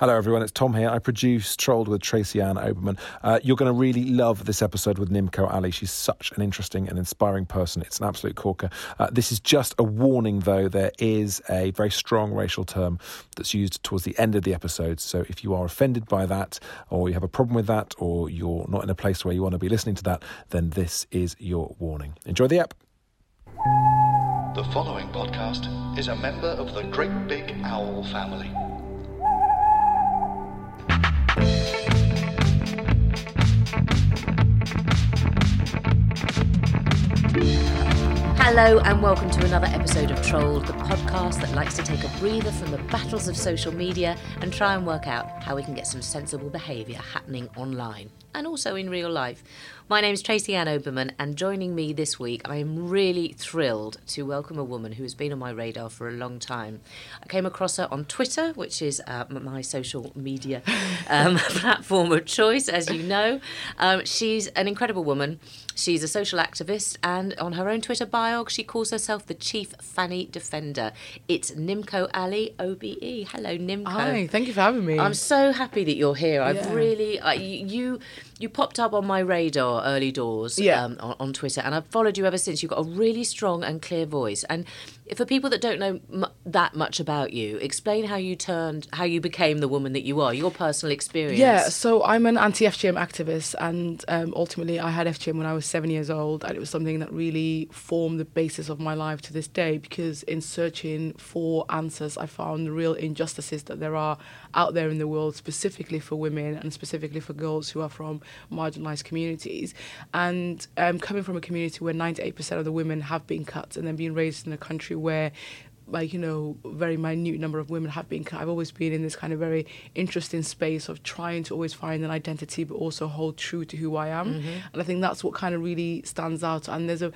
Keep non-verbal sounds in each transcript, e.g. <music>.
Hello, everyone. It's Tom here. I produce Trolled with Tracy Ann Oberman. Uh, you're going to really love this episode with Nimco Ali. She's such an interesting and inspiring person. It's an absolute corker. Uh, this is just a warning, though. There is a very strong racial term that's used towards the end of the episode. So if you are offended by that, or you have a problem with that, or you're not in a place where you want to be listening to that, then this is your warning. Enjoy the app. The following podcast is a member of the Great Big Owl family. Hello and welcome to another episode of Trolled, the podcast that likes to take a breather from the battles of social media and try and work out how we can get some sensible behaviour happening online and also in real life. My name's Tracy Ann Oberman, and joining me this week, I am really thrilled to welcome a woman who has been on my radar for a long time. I came across her on Twitter, which is uh, my social media <laughs> um, <laughs> platform of choice, as you know. Um, she's an incredible woman. She's a social activist, and on her own Twitter bio, she calls herself the Chief Fanny Defender. It's Nimco Ali, OBE. Hello, Nimco. Hi, thank you for having me. I'm so happy that you're here. I've Yeah. really uh, you you popped up on my radar early doors Yeah. um, on, on Twitter, and I've followed you ever since. You've got a really strong and clear voice, and for people that don't know m- that much about you, explain how you turned, how you became the woman that you are, your personal experience. yeah, so I'm an anti FGM activist, and um, ultimately I had FGM when I was seven years old, and it was something that really formed the basis of my life to this day. Because in searching for answers, I found the real injustices that there are out there in the world, specifically for women and specifically for girls who are from marginalised communities. And um, coming from a community where 98% of the women have been cut, and then being raised in a country where like you know very minute number of women have been i've always been in this kind of very interesting space of trying to always find an identity but also hold true to who i am and i think that's what kind of really stands out and there's a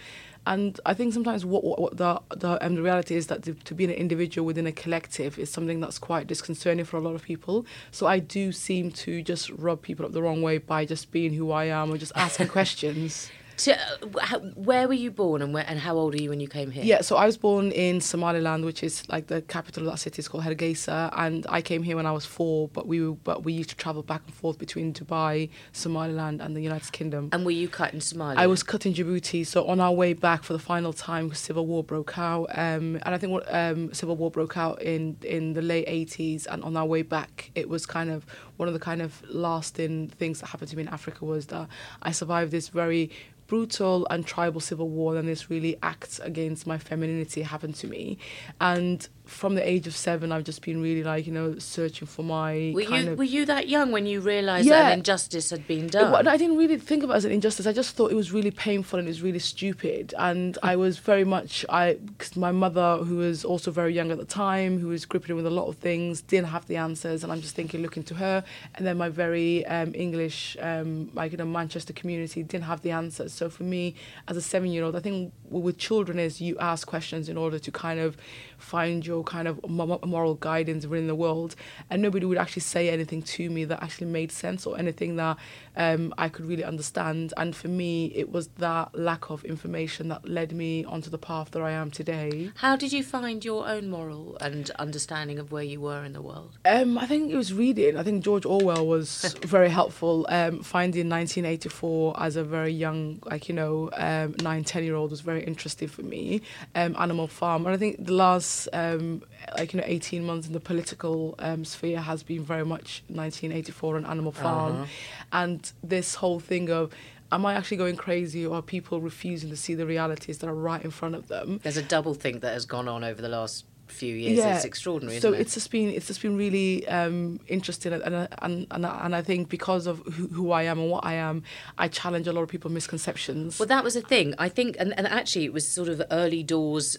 and I think sometimes what, what, what the the, um, the reality is that to, to be an individual within a collective is something that's quite disconcerting for a lot of people. So I do seem to just rub people up the wrong way by just being who I am or just asking <laughs> questions. To, uh, where were you born, and where, and how old are you when you came here? Yeah, so I was born in Somaliland, which is like the capital of that city is called Hargeisa, and I came here when I was four. But we were, but we used to travel back and forth between Dubai, Somaliland, and the United Kingdom. And were you cut in Somalia? I was cut in Djibouti, so on our way back for the final time, civil war broke out, um, and I think what um, civil war broke out in in the late eighties, and on our way back, it was kind of one of the kind of lasting things that happened to me in Africa was that I survived this very brutal and tribal civil war, and this really acts against my femininity happened to me, and from the age of seven, I've just been really like you know searching for my Were kind you of were you that young when you realised that an injustice had been done? wa- I didn't really think about it as an injustice. I just thought it was really painful and it was really stupid. And I was very much I, cause my mother, who was also very young at the time, who was gripping with a lot of things, didn't have the answers. And I'm just thinking, looking to her. And then my very um, English, um, like you know, Manchester community didn't have the answers. So for me, as a seven-year-old, I think with children is you ask questions in order to kind of find your kind of moral guidance within the world. And nobody would actually say anything to me that actually made sense or anything that um, I could really understand. And for me, it was that lack of information that led me onto the path that I am today. How did you find your own moral and understanding of where you were in the world? Um, I think it was reading. I think George Orwell was <laughs> very helpful. Um, finding 1984 as a very young, like you know, um, nine, ten year old was very interesting for me. Um, Animal Farm, and I think the last um, um, like you know 18 months in the political um, sphere has been very much 1984 and Animal Farm, Uh-huh. and this whole thing of. Am I actually going crazy, or are people refusing to see the realities that are right in front of them? There's a double think that has gone on over the last few years. It's extraordinary, So isn't it? it's just been it's just been really um, interesting, and and and and I- and I think because of who, who I am and what I am, I challenge a lot of people's misconceptions. Well, that was the thing. I think, and, and actually, it was sort of early doors,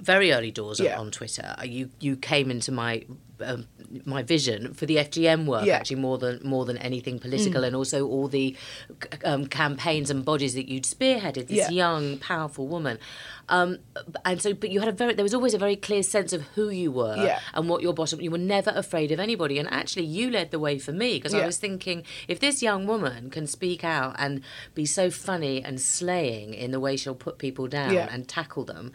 very early doors Yeah. on Twitter. You you came into my um, my vision for the FGM work Yeah. actually more than more than anything political, Mm. and also all the um, campaigns and bodies that you'd spearheaded. This Yeah. young, powerful woman, um, and so but you had a very there was always a very clear sense of who you were Yeah. and what your bottom. You were never afraid of anybody, and actually, you led the way for me because I was thinking if this young woman can speak out and be so funny and slaying in the way she'll put people down and tackle them,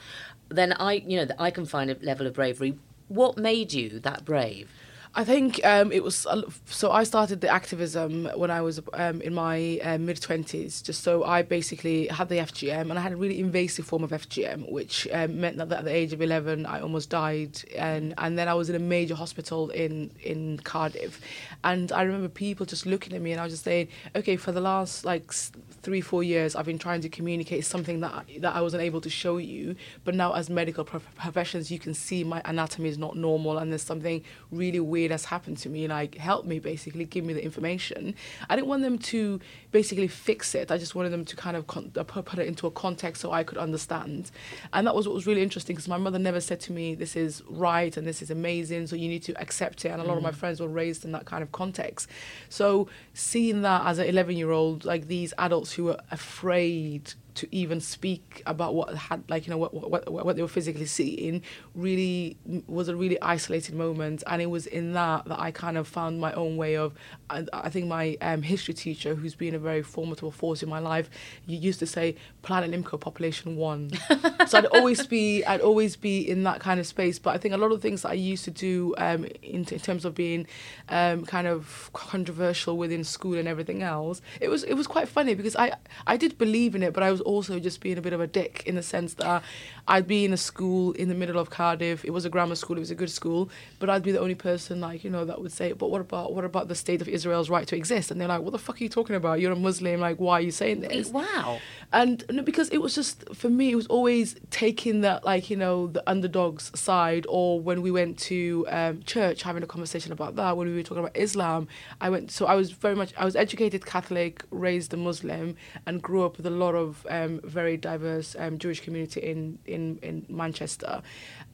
then I, you know, I can find a level of bravery. What made you that brave? I think um, it was so. I started the activism when I was um, in my uh, mid twenties. Just so I basically had the FGM, and I had a really invasive form of FGM, which um, meant that at the age of eleven, I almost died, and and then I was in a major hospital in in Cardiff, and I remember people just looking at me, and I was just saying, okay, for the last like three four years, I've been trying to communicate something that I, that I wasn't able to show you, but now as medical prof- professions, you can see my anatomy is not normal, and there's something really weird has happened to me. Like, help me, basically, give me the information. I didn't want them to basically fix it. I just wanted them to kind of con- uh, put, it into a context so I could understand. And that was what was really interesting because my mother never said to me, "This is right and this is amazing, so you need to accept it." And a lot of my friends were raised in that kind of context. So seeing that as an 11 year old, like these adults who were afraid to even speak about what had like you know what what, what they were physically seeing really was a really isolated moment. And it was in that that I kind of found my own way of I, I think my um, history teacher who's been a very formidable force in my life you used to say Planet Nimco population one. <laughs> So I'd always be I'd always be in that kind of space. But I think a lot of things that I used to do um, in, in terms of being um, kind of controversial within school and everything else it was it was quite funny because I I did believe in it but I was also just being a bit of a dick in the sense that I'd be in a school in the middle of Cardiff. It was a grammar school. It was a good school, but I'd be the only person like you know that would say, "But what about what about the state of Israel's right to exist?" And they're like, "What the fuck are you talking about? You're a Muslim. Like, why are you saying this?" Wow. And no, because it was just for me, it was always taking that like you know the underdogs side. Or when we went to um, church, having a conversation about that. When we were talking about Islam, I went. So I was very much. I was educated Catholic, raised a Muslim, and grew up with a lot of um, very diverse um, Jewish community in in in Manchester.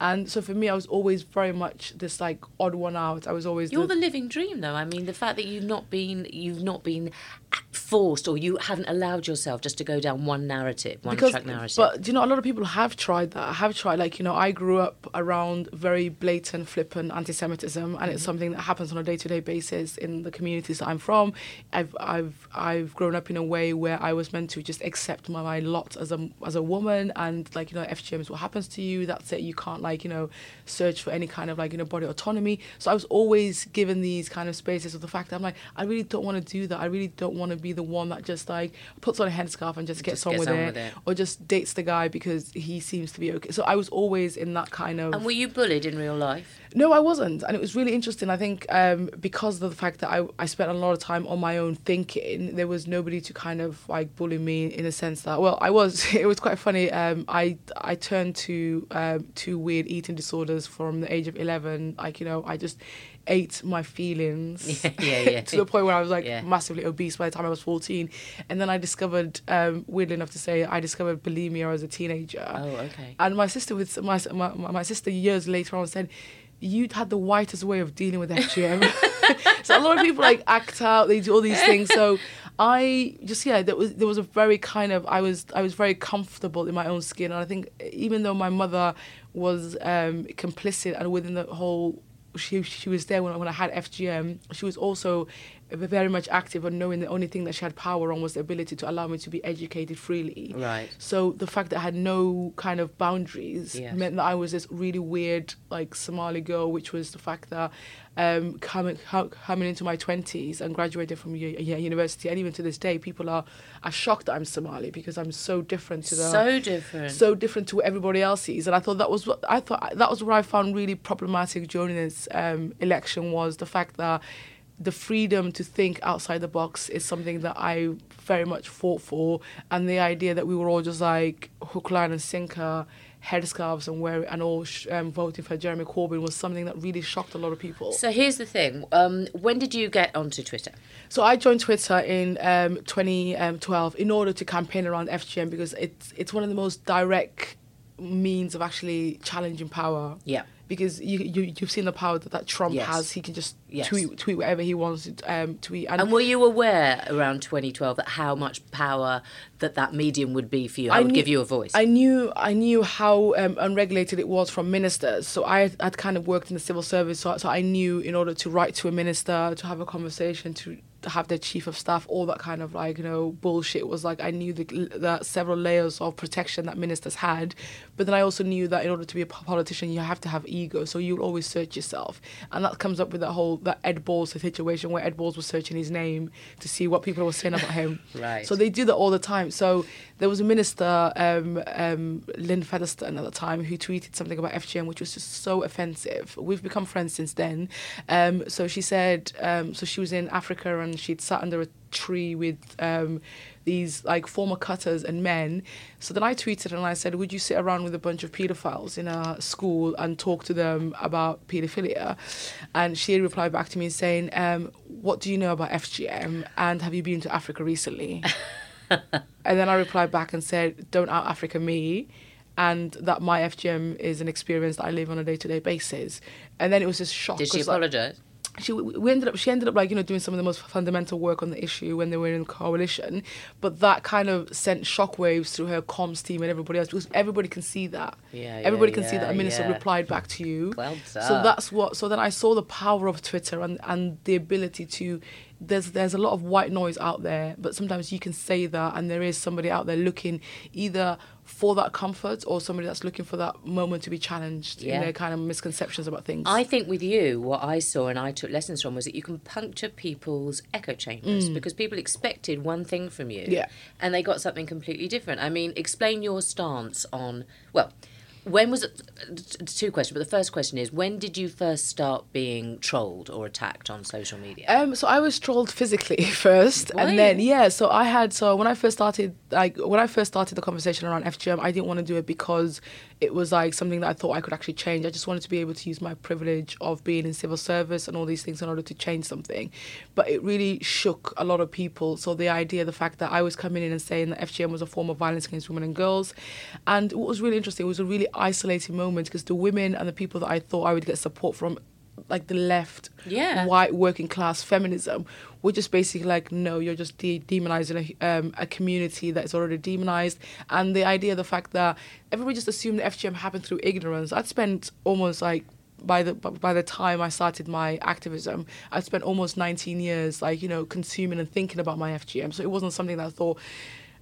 And so for me, I was always very much this like odd one out. I was always You're the living dream, though. I mean, the fact that you've not been you've not been forced or you haven't allowed yourself just to go down one narrative, one track narrative. But you know, a lot of people have tried that. I have tried, like you know, I grew up around very blatant, flippant anti-Semitism, and Mm-hmm. it's something that happens on a day-to-day basis in the communities that I'm from. I've I've I've grown up in a way where I was meant to just accept my, my lot as a as a woman, and like you know, FGM is what happens to you. That's it. You can't like you know, search for any kind of like you know body autonomy. So I was always given these kind of spaces of the fact that I'm like, I really don't want to do that. I really don't want to be the one that just like puts on a headscarf and just gets Just on, gets with, on it, with it. or just dates the guy because he seems to be okay. So I was always in that kind of. and were you bullied in real life? No, I wasn't, and it was really interesting. I think um, because of the fact that I, I spent a lot of time on my own thinking, there was nobody to kind of like bully me in a sense that well, I was. <laughs> It was quite funny. Um, I I turned to um, two weird eating disorders from the age of eleven. Like you know, I just ate my feelings <laughs> Yeah, yeah, yeah. <laughs> to the point where I was like massively obese by the time I was fourteen, and then I discovered, um, weirdly enough to say, I discovered bulimia as a teenager. Oh, okay. And my sister with my, my my sister years later on said, "You'd had the whitest way of dealing with FGM." <laughs> so a lot of people like act out, they do all these things. So I just yeah, there was there was a very kind of I was I was very comfortable in my own skin, and I think even though my mother was um, complicit and within the whole. She, she was there when, when I had FGM. She was also very much active on knowing the only thing that she had power on was the ability to allow me to be educated freely. Right. So the fact that I had no kind of boundaries Yes. meant that I was this really weird, like Somali girl, which was the fact that um, coming coming into my twenties and graduating from university, and even to this day, people are are shocked that I'm Somali because I'm so different to the So different. so different to what everybody else sees. And I thought that was what I thought that was what I found really problematic during this um, election was the fact that the freedom to think outside the box is something that I very much fought for, and the idea that we were all just like hook, line, and sinker. Headscarves and wearing and all sh- um, voting for Jeremy Corbyn was something that really shocked a lot of people. So here's the thing. Um, when did you get onto Twitter? So I joined Twitter in um, 2012 in order to campaign around FGM because it's it's one of the most direct means of actually challenging power. Yeah. Because you, you you've seen the power that, that Trump Yes. has. He can just Yes. tweet tweet whatever he wants to um, tweet. And were you aware around 2012 that how much power that that medium would be for you? I, would knew- give you a voice. I knew I knew how um, unregulated it was from ministers. So I had, kind of worked in the civil service. So, so I knew in order to write to a minister, to have a conversation, to have their chief of staff, all that kind of like you know bullshit was like I knew the, the several layers of protection that ministers had. But then I also knew that in order to be a politician, you have to have ego. So you'll always search yourself, and that comes up with that whole that Ed Balls situation where Ed Balls was searching his name to see what people were saying about him. <laughs> Right. So they do that all the time. So there was a minister, um, um, Lynne Featherstone at the time, who tweeted something about FGM, which was just so offensive. We've become friends since then. Um, so she said, um, so she was in Africa and she'd sat under a tree with um, these like former cutters and men. So then I tweeted and I said, would you sit around with a bunch of paedophiles in a school and talk to them about paedophilia? And she replied back to me saying, um, what do you know about FGM and have you been to Africa recently? <laughs> And then I replied back and said, "Don't out Africa me," and that my FGM is an experience that I live on a day to day basis. And then it was just shock. Did she 'cause, like? She we ended up she ended up like you know doing some of the most fundamental work on the issue when they were in coalition but that kind of sent shockwaves through her comms team and everybody else because everybody can see that. Yeah, everybody yeah, can see that a minister yeah. replied back to you. Well so that's what so then I saw the power of Twitter and and the ability to there's there's a lot of white noise out there but sometimes you can say that and there is somebody out there looking either for that comfort or somebody that's looking for that moment to be challenged Yeah. in their kind of misconceptions about things I think with you, what I saw and I took lessons from was that you can puncture people's echo chambers because people expected one thing from you Mm. Yeah. and they got something completely different. I mean, explain your stance on, well, when was it? Two questions, but the first question is when did you first start being trolled or attacked on social media? Um, so I was trolled physically <laughs> first, Were and then yeah. So I had so when I first started like when I first started the conversation around FGM, I didn't want to do it because it was like something that I thought I could actually change. I just wanted to be able to use my privilege of being in civil service and all these things in order to change something. But it really shook a lot of people. So the idea, the fact that I was coming in and saying that FGM was a form of violence against women and girls, and what was really interesting, it was a really isolating moment because the women and the people that I thought I would get support from like the left Yeah. white working class feminism we're just basically like no you're just de- demonizing a, um, a community that is already demonized and the idea the fact that everybody just assumed that fgm happened through ignorance i'd spent almost like by the by the time I started my activism, I'd spent almost 19 years like you know consuming and thinking about my FGM. So it wasn't something that I thought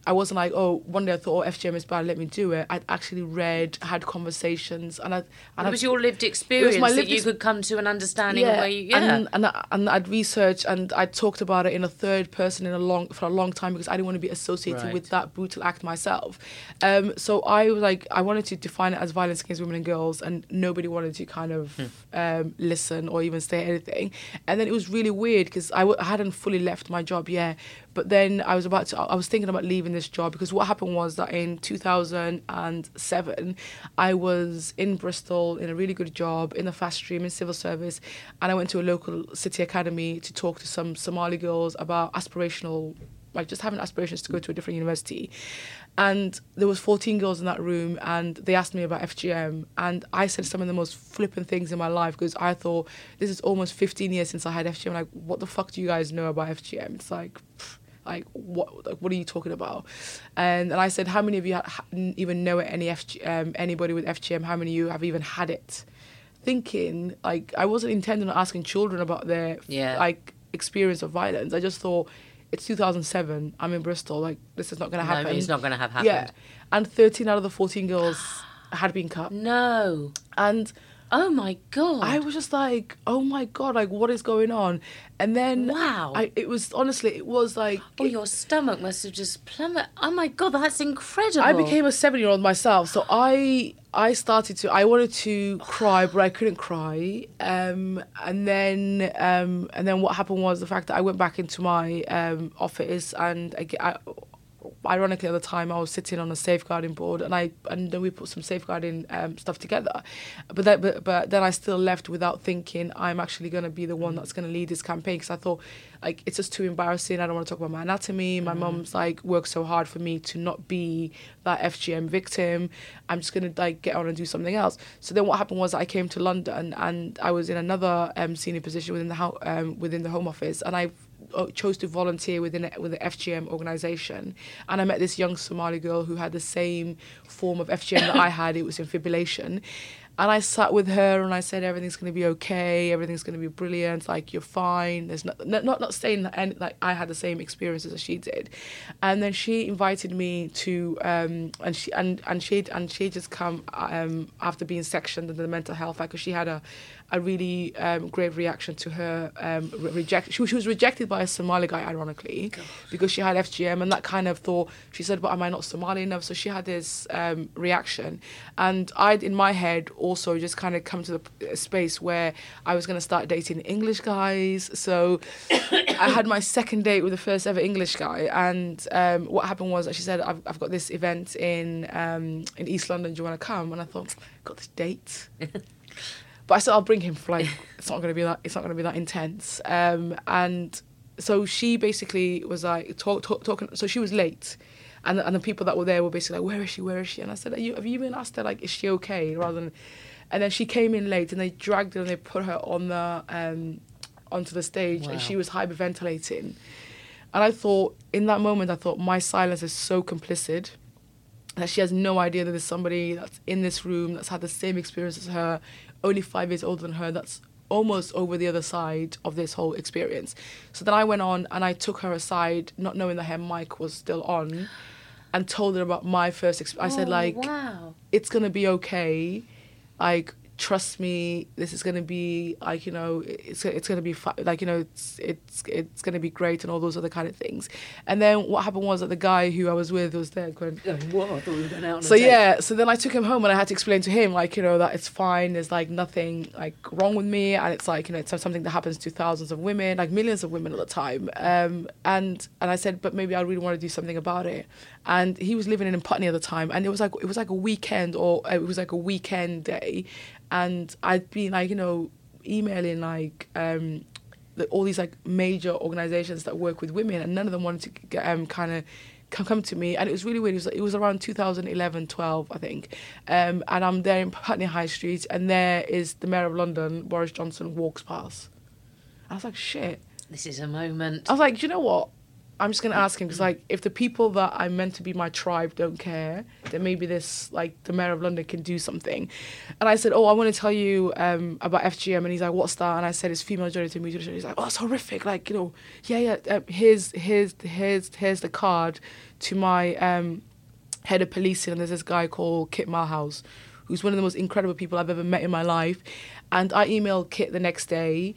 I wasn't like, oh, one day I thought, oh, FGM is bad, let me do it. I'd actually read, had conversations, and I. And it was I'd- your lived experience my that lived you ex- could come to an understanding of where you, yeah. and and, I, and I'd researched and I talked about it in a third person in a long for a long time because I didn't want to be associated Right. with that brutal act myself. Um, so I was like, I wanted to define it as violence against women and girls, and nobody wanted to kind of um, listen or even say anything. And then it was really weird because I, w- I hadn't fully left my job yet, but then I was about to. I was thinking about leaving this job because what happened was that in 2007, I was in Bristol in a really good job in the fast stream in civil service, and I went to a local city academy to talk to some Somali girls about aspirational, like just having aspirations to go to a different university. And there was 14 girls in that room, and they asked me about FGM, and I said some of the most flippant things in my life because I thought this is almost 15 years since I had FGM. Like, what the fuck do you guys know about FGM? It's like. Like what like what are you talking about? And and I said how many of you ha- even know any FG, um, anybody with FGM how many of you have even had it? Thinking like I wasn't intending on asking children about their Yeah. like experience of violence. I just thought it's 2007 I'm in Bristol. Like this is not going to happen. No, it's not gonna have happened. Yeah and 13 out of the 14 girls <gasps> had been cut. No. and Oh my god! I was just like, oh my god, like what is going on? And then Wow. I, it was honestly, it was like oh, your stomach must have just plummeted. Oh my god, that's incredible. I became a seven year old myself, so I I started to I wanted to cry, but I couldn't cry. Um, and then um, and then what happened was the fact that I went back into my um, office and I, I ironically at the time I was sitting on a safeguarding board and I and then we put some safeguarding um, stuff together. But, that, but but then I still left without thinking I'm actually going to be the one that's going to lead this campaign because I thought like it's just too embarrassing. I don't want to talk about my anatomy. My mum's like worked so hard for me to not be that FGM victim. I'm just going to like get on and do something else. So then what happened was I came to London and I was in another um, senior position within the ho- um, within the Home Office and I chose to volunteer within a, with the FGM organization, and I met this young Somali girl who had the same form of FGM that I had. It was infibulation. And I sat with her and I said everything's going to be okay, everything's going to be brilliant, like you're fine. There's not not not, not saying that any, like I had the same experiences as she did, and then she invited me to um and she and and she and she just come um after being sectioned in the mental health because she had a a really um, grave reaction to her um, re- reject. She, she was rejected by a Somali guy, ironically, because she had FGM, and that kind of thought. She said, "But am I not Somali enough?" So she had this um, reaction, and I'd in my head also just kind of come to the space where I was going to start dating English guys. So <coughs> I had my second date with the first ever English guy, and um, what happened was that she said, "I've, I've got this event in um, in East London. Do you want to come?" And I thought, "Got this date." <laughs> but I said I'll bring him for like <laughs> it's not gonna be that it's not gonna be that intense. Um, and so she basically was like talk, talk, talking. So she was late, and and the people that were there were basically like, where is she? Where is she? And I said, Are you, have you been asked her like, is she okay? Rather than, and then she came in late, and they dragged her and they put her on the um, onto the stage, and she was hyperventilating. And I thought in that moment, I thought my silence is so complicit that she has no idea that there's somebody that's in this room that's had the same experience as her, only five years older than her, that's almost over the other side of this whole experience. So then I went on and I took her aside, not knowing that her mic was still on, and told her about my first experience. I said, oh, like, wow. it's gonna be okay. Like, trust me, this is gonna be like, you know, it's it's gonna be fi- like, you know, it's it's it's gonna be great and all those other kind of things. And then what happened was that the guy who I was with was there going, What? I thought we were going out so yeah, so then I took him home and I had to explain to him like you know that it's fine. There's like nothing like wrong with me, and it's like you know it's something that happens to thousands of women, like millions of women at the time. Um, and and I said, but maybe I really want to do something about it. And he was living in Putney at the time, and it was like it was like a weekend or it was like a weekend day, and I'd been like you know emailing like. Um, the, all these like major organizations that work with women, and none of them wanted to get, um, kind of come, come to me. And it was really weird. It was, it was around 2011, 12, I think. Um, and I'm there in Putney High Street, and there is the Mayor of London, Boris Johnson, walks past. I was like, shit. This is a moment. I was like, you know what? I'm just gonna ask him because, like, if the people that I'm meant to be my tribe don't care, then maybe this, like, the mayor of London can do something. And I said, oh, I want to tell you um, about FGM, and he's like, what's that? And I said, it's female genital mutilation. He's like, oh, it's horrific. Like, you know, yeah, yeah. Um, here's here's here's here's the card to my um, head of policing, and there's this guy called Kit Malthouse, who's one of the most incredible people I've ever met in my life. And I emailed Kit the next day.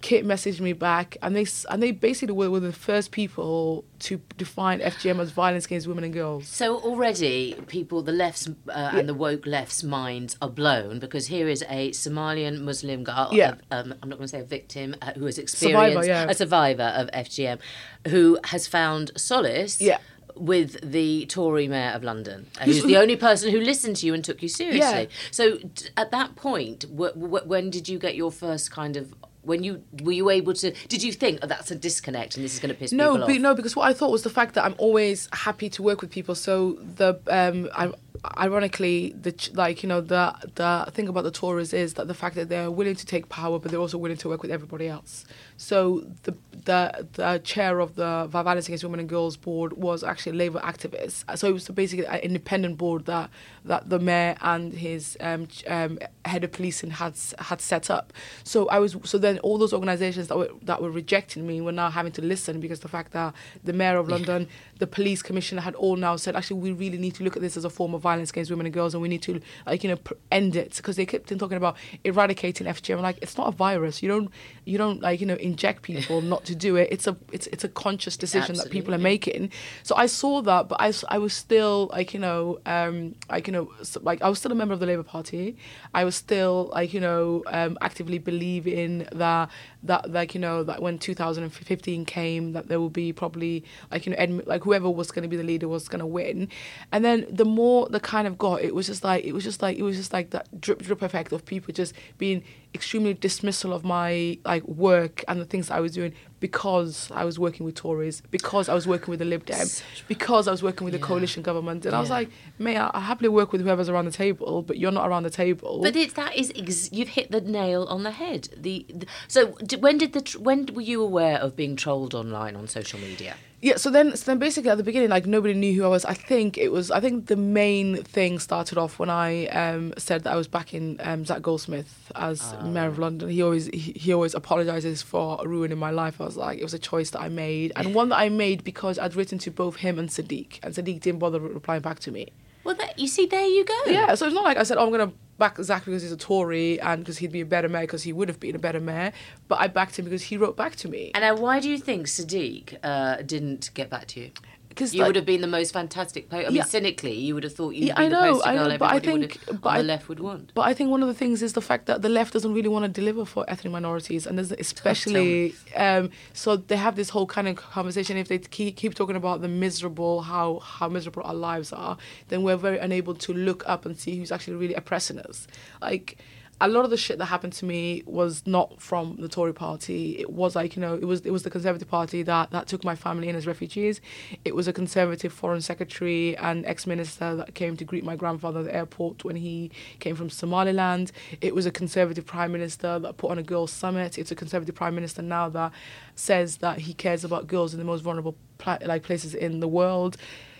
Kit messaged me back, and they and they basically were, were the first people to define FGM as violence against women and girls. So already, people, the left's uh, and the woke left's minds are blown because here is a Somalian Muslim girl. Yeah. um, I'm not going to say a victim uh, who has Survivor, experienced yeah. a survivor of FGM, who has found solace. Yeah. With the Tory mayor of London, who's the only person who listened to you and took you seriously. Yeah. So, d- at that point, w- w- when did you get your first kind of? When you were you able to? Did you think oh, that's a disconnect and this is going to piss no, people be, off? no, because what I thought was the fact that I'm always happy to work with people. So the um, I, ironically, the like you know the the thing about the Tories is that the fact that they're willing to take power, but they're also willing to work with everybody else. So the the the chair of the Violence Against Women and Girls board was actually a Labour activist. So it was basically an independent board that that the mayor and his um, um, head of policing had had set up. So I was so then all those organisations that were that were rejecting me were now having to listen because the fact that the mayor of London, the police commissioner had all now said actually we really need to look at this as a form of violence against women and girls, and we need to like you know pr- end it because they kept on talking about eradicating FGM. I'm like, it's not a virus. You don't you don't like you know inject people not to do it. It's a it's it's a conscious decision that people are making. So I saw that, but I, I was still like you know um like you know like I was still a member of the Labour Party. I was still like you know um, actively believing that that like you know that when 2015 came that there will be probably like you know Ed, like whoever was going to be the leader was going to win and then the more the kind of got it was just like it was just like it was just like that drip drip effect of people just being extremely dismissal of my like work and the things I was doing because I was working with Tories because I was working with the Lib Dem because I was working with the coalition government and I was like may I, I happily work with whoever's around the table but you're not around the table But it's that is ex- you've hit the nail on the head. The, the so d- when did the tr- when were you aware of being trolled online on social media? Yeah, so then, so then basically at the beginning, like nobody knew who I was. I think it was. I think the main thing started off when I um, said that I was backing um, Zac Goldsmith as mayor of London. He always he, he always apologizes for ruining my life. I was like, it was a choice that I made, and one that I made because I'd written to both him and Sadiq, and Sadiq didn't bother replying back to me. Well, that, you see, there you go. Yeah, so it's not like I said, oh, I'm going back Zac because he's a Tory and because he'd be a better mayor because he would have been a better mayor, but I backed him because he wrote back to me. And now, why do you think Sadiq uh, didn't get back to you? Because You would have been the most fantastic. Po- I mean, Yeah. cynically, you would have thought you'd Yeah, be I the know, poster I know, but I think- have, but I- the left would want. But I think one of the things is the fact that the left doesn't really want to deliver for ethnic minorities, and there's especially um, so they have this whole kind of conversation. If they keep, keep talking about the miserable, how how miserable our lives are, then we're very unable to look up and see who's actually really oppressing us. Like a lot of the shit that happened to me was not from the Tory party. It was like you know, it was it was the Conservative Party that that took my family in as refugees. It was a Conservative Foreign Secretary and ex-minister that came to greet my grandfather at the airport when he came from Somaliland. It was a Conservative Prime Minister that put on a girls' summit. It's a Conservative Prime Minister now that says that he cares about girls in the most vulnerable pla- like places in the world.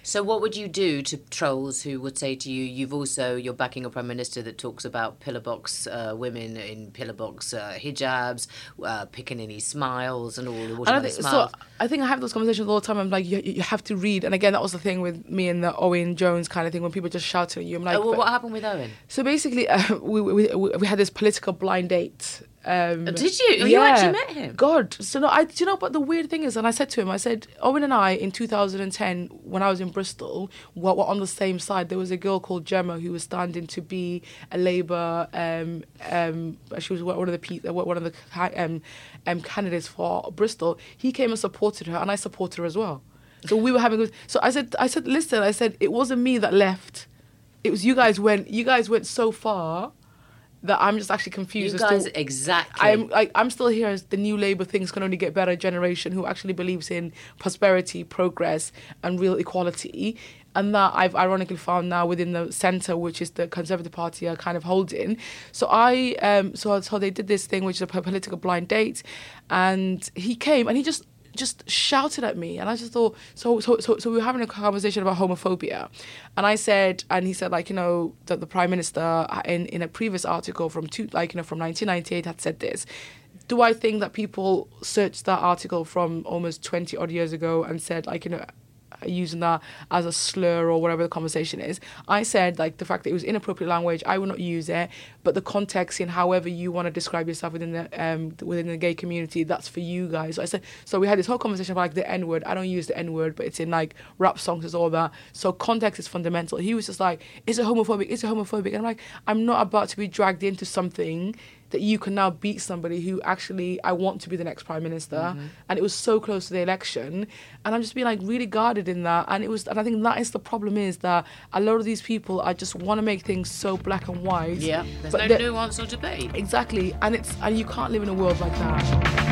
So, what would you do to trolls who would say to you, "You've also you're backing a prime minister that talks about pillar box uh, women in pillar box uh, hijabs, uh, Piccaninny smiles, and all the And I think, so. I think I have those conversations all the time. I'm like, you, you have to read. And again, that was the thing with me and the Owen Jones kind of thing when people just shout at you. I'm like, oh, well, what happened with Owen? So basically, uh, <laughs> we, we, we, we had this political blind date. Um, Oh, did you? Oh, you actually met him? God. So no, I. Do you know? what the weird thing is, and I said to him, I said, Owen and I in 2010, when I was in Bristol, were, were on the same side. There was a girl called Gemma who was standing to be a Labour. Um, um, she was one of the one of the um, um, candidates for Bristol. He came and supported her, and I supported her as well. So we were having. So I said, I said, listen, I said, it wasn't me that left. It was you guys went. You guys went so far that I'm just actually confused. You as guys to, exactly. I'm like I'm still here as the new Labour things can only get better generation who actually believes in prosperity, progress, and real equality. And that I've ironically found now within the centre, which is the Conservative Party, are kind of holding. So I, um, so I so they did this thing, which is a political blind date, and he came and he just just shouted at me and I just thought so so so so we were having a conversation about homophobia. And I said and he said like you know that the prime minister uh, in in a previous article from two like you know from 1998 had said this. Do I think that people searched that article from almost 20 odd years ago and said like you know using that as a slur or whatever the conversation is. I said like the fact that it was inappropriate language, I will not use it, but the context in however you want to describe yourself within the um within the gay community, that's for you guys. So I said so we had this whole conversation about like the N word. I don't use the N word, but it's in like rap songs and all that. So context is fundamental. He was just like, Is it homophobic? Is it homophobic? And I'm like, I'm not about to be dragged into something that you can now beat somebody who actually I want to be the next prime minister, mm-hmm. and it was so close to the election, and I'm just being like really guarded in that, and it was, and I think that is the problem is that a lot of these people I just want to make things so black and white. yeah, there's no nuance or debate. Exactly, and it's and you can't live in a world like that.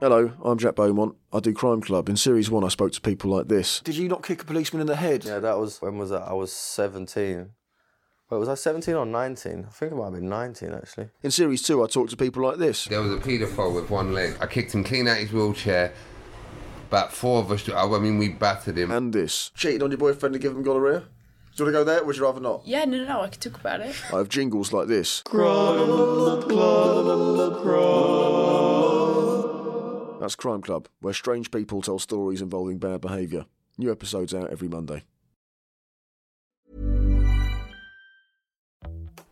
Hello, I'm Jack Beaumont. I do Crime Club. In Series 1, I spoke to people like this. Did you not kick a policeman in the head? Yeah, that was when was that? I was seventeen. Wait, was I seventeen or nineteen? I think it might have been nineteen actually. In Series 2, I talked to people like this. There was a paedophile with one leg. I kicked him clean out his wheelchair. About four of us, I mean, we battered him. And this. Cheated on your boyfriend to give him gonorrhea? Do you want to go there, or would you rather not? Yeah, no, no, no, I could talk about it. I have jingles like this. That's Crime Club, where strange people tell stories involving bad behaviour. New episodes out every Monday.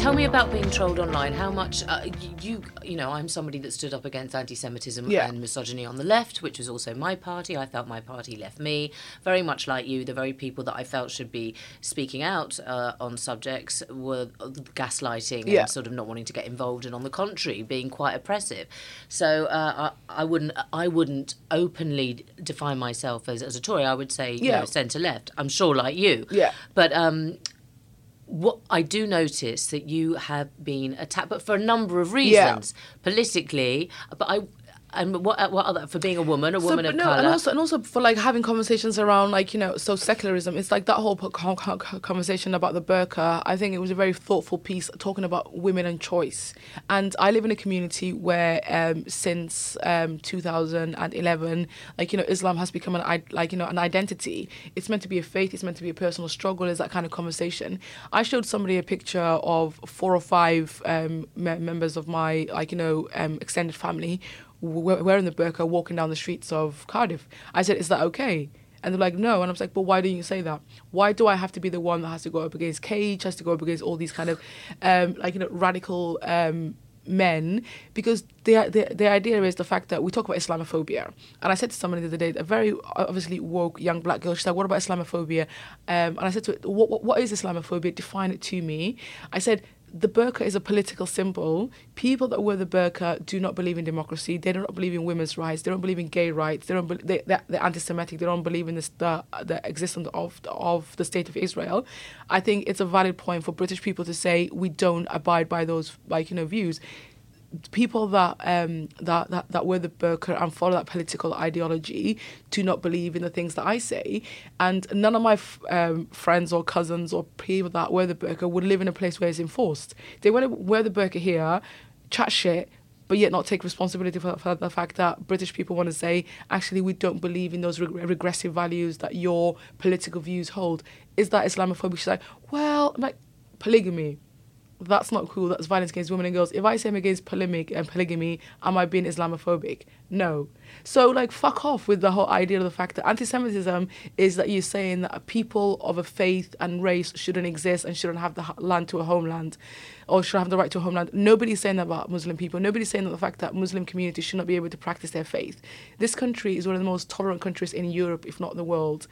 Tell me about being trolled online. How much uh, you you know? I'm somebody that stood up against anti-Semitism Yeah. and misogyny on the left, which was also my party. I felt my party left me very much like you. The very people that I felt should be speaking out uh, on subjects were gaslighting Yeah. and sort of not wanting to get involved, and on the contrary, being quite oppressive. So uh, I, I wouldn't I wouldn't openly define myself as, as a Tory. I would say you Yeah. know, centre left. I'm sure like you. Yeah. But um, what I do notice that you have been attacked, but for a number of Yeah. reasons, politically. But I and what what other for being a woman, a woman of no, color. and also and also for like having conversations around like you know so secularism. It's like that whole conversation about the burqa. I think it was a very thoughtful piece talking about women and choice. And I live in a community where um, since um, 2011, like you know, Islam has become an like you know an identity. It's meant to be a faith. It's meant to be a personal struggle. Is that kind of conversation? I showed somebody a picture of four or five um, me- members of my like you know um, extended family wearing the burqa walking down the streets of Cardiff. I said, Is that okay? And they're like, No. And I was like, But why don't you say that? Why do I have to be the one that has to go up against Cage, has to go up against all these kind of um, like, you know, radical um, men? Because the, the, the idea is the fact that we talk about Islamophobia. And I said to someone the other day, a very obviously woke young black girl, she said, What about Islamophobia? Um, and I said to her, what, what, what is Islamophobia? Define it to me. I said, the burqa is a political symbol. People that wear the burqa do not believe in democracy. They don't believe in women's rights. They don't believe in gay rights. They don't. Be- they, they're, they're anti-Semitic. They don't believe in this, the the existence of of the state of Israel. I think it's a valid point for British people to say we don't abide by those like you know views people that um that, that that wear the burqa and follow that political ideology do not believe in the things that I say and none of my f- um, friends or cousins or people that wear the burqa would live in a place where it's enforced they want to wear the burqa here chat shit but yet not take responsibility for, for the fact that British people want to say, actually, we don't believe in those reg- regressive values that your political views hold. Is that Islamophobia? She's like, well, I'm like, polygamy that's not cool. That's violence against women and girls. If I say I'm against polygamy and polygamy, am I being Islamophobic? No. So like, fuck off with the whole idea of the fact that anti-Semitism is that you're saying that a people of a faith and race shouldn't exist and shouldn't have the land to a homeland, or should have the right to a homeland. Nobody's saying that about Muslim people. Nobody's saying that the fact that Muslim communities should not be able to practice their faith. This country is one of the most tolerant countries in Europe, if not the world.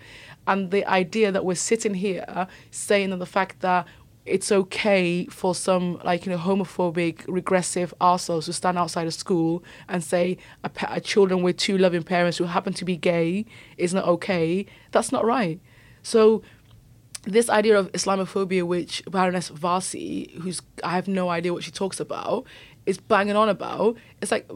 And the idea that we're sitting here saying that the fact that it's okay for some like you know homophobic regressive assholes to stand outside a school and say a, a children with two loving parents who happen to be gay is not okay. That's not right. So this idea of Islamophobia, which Baroness Warsi, who's I have no idea what she talks about, is banging on about. It's like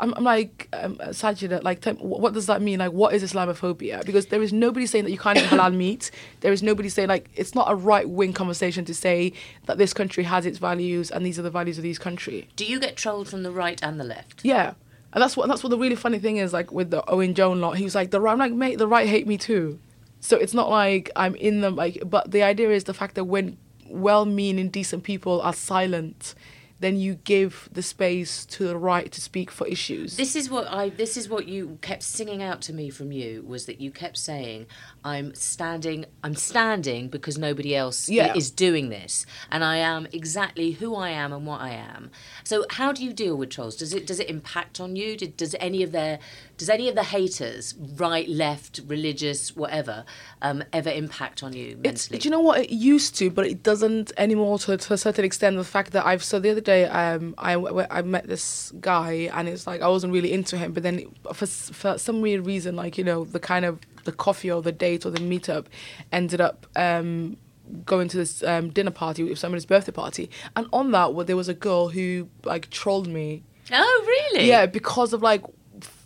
I'm, I'm like um, Sajida, like tell what does that mean? Like what is Islamophobia? Because there is nobody saying that you can't eat <coughs> halal meat. There is nobody saying like it's not a right wing conversation to say that this country has its values and these are the values of these country. Do you get trolled from the right and the left? Yeah. And that's what that's what the really funny thing is, like with the Owen Jones lot. He was like, the right I'm like, mate, the right hate me too. So it's not like I'm in them. Like, but the idea is the fact that when well-meaning, decent people are silent, then you give the space to the right to speak for issues. This is what I. This is what you kept singing out to me from you was that you kept saying, "I'm standing. I'm standing because nobody else Yeah. is doing this, and I am exactly who I am and what I am." So, how do you deal with trolls? Does it does it impact on you? Did, does any of their does any of the haters, right, left, religious, whatever, um, ever impact on you It's, do you know what it used to, but it doesn't anymore to, to a certain extent. The fact that I've so the other day, um, I I met this guy and it's like I wasn't really into him, but then for for some weird reason, like you know, the kind of the coffee or the date or the meetup ended up. Um, going to this um, dinner party with somebody's birthday party and on that well, there was a girl who like trolled me oh, really? yeah because of like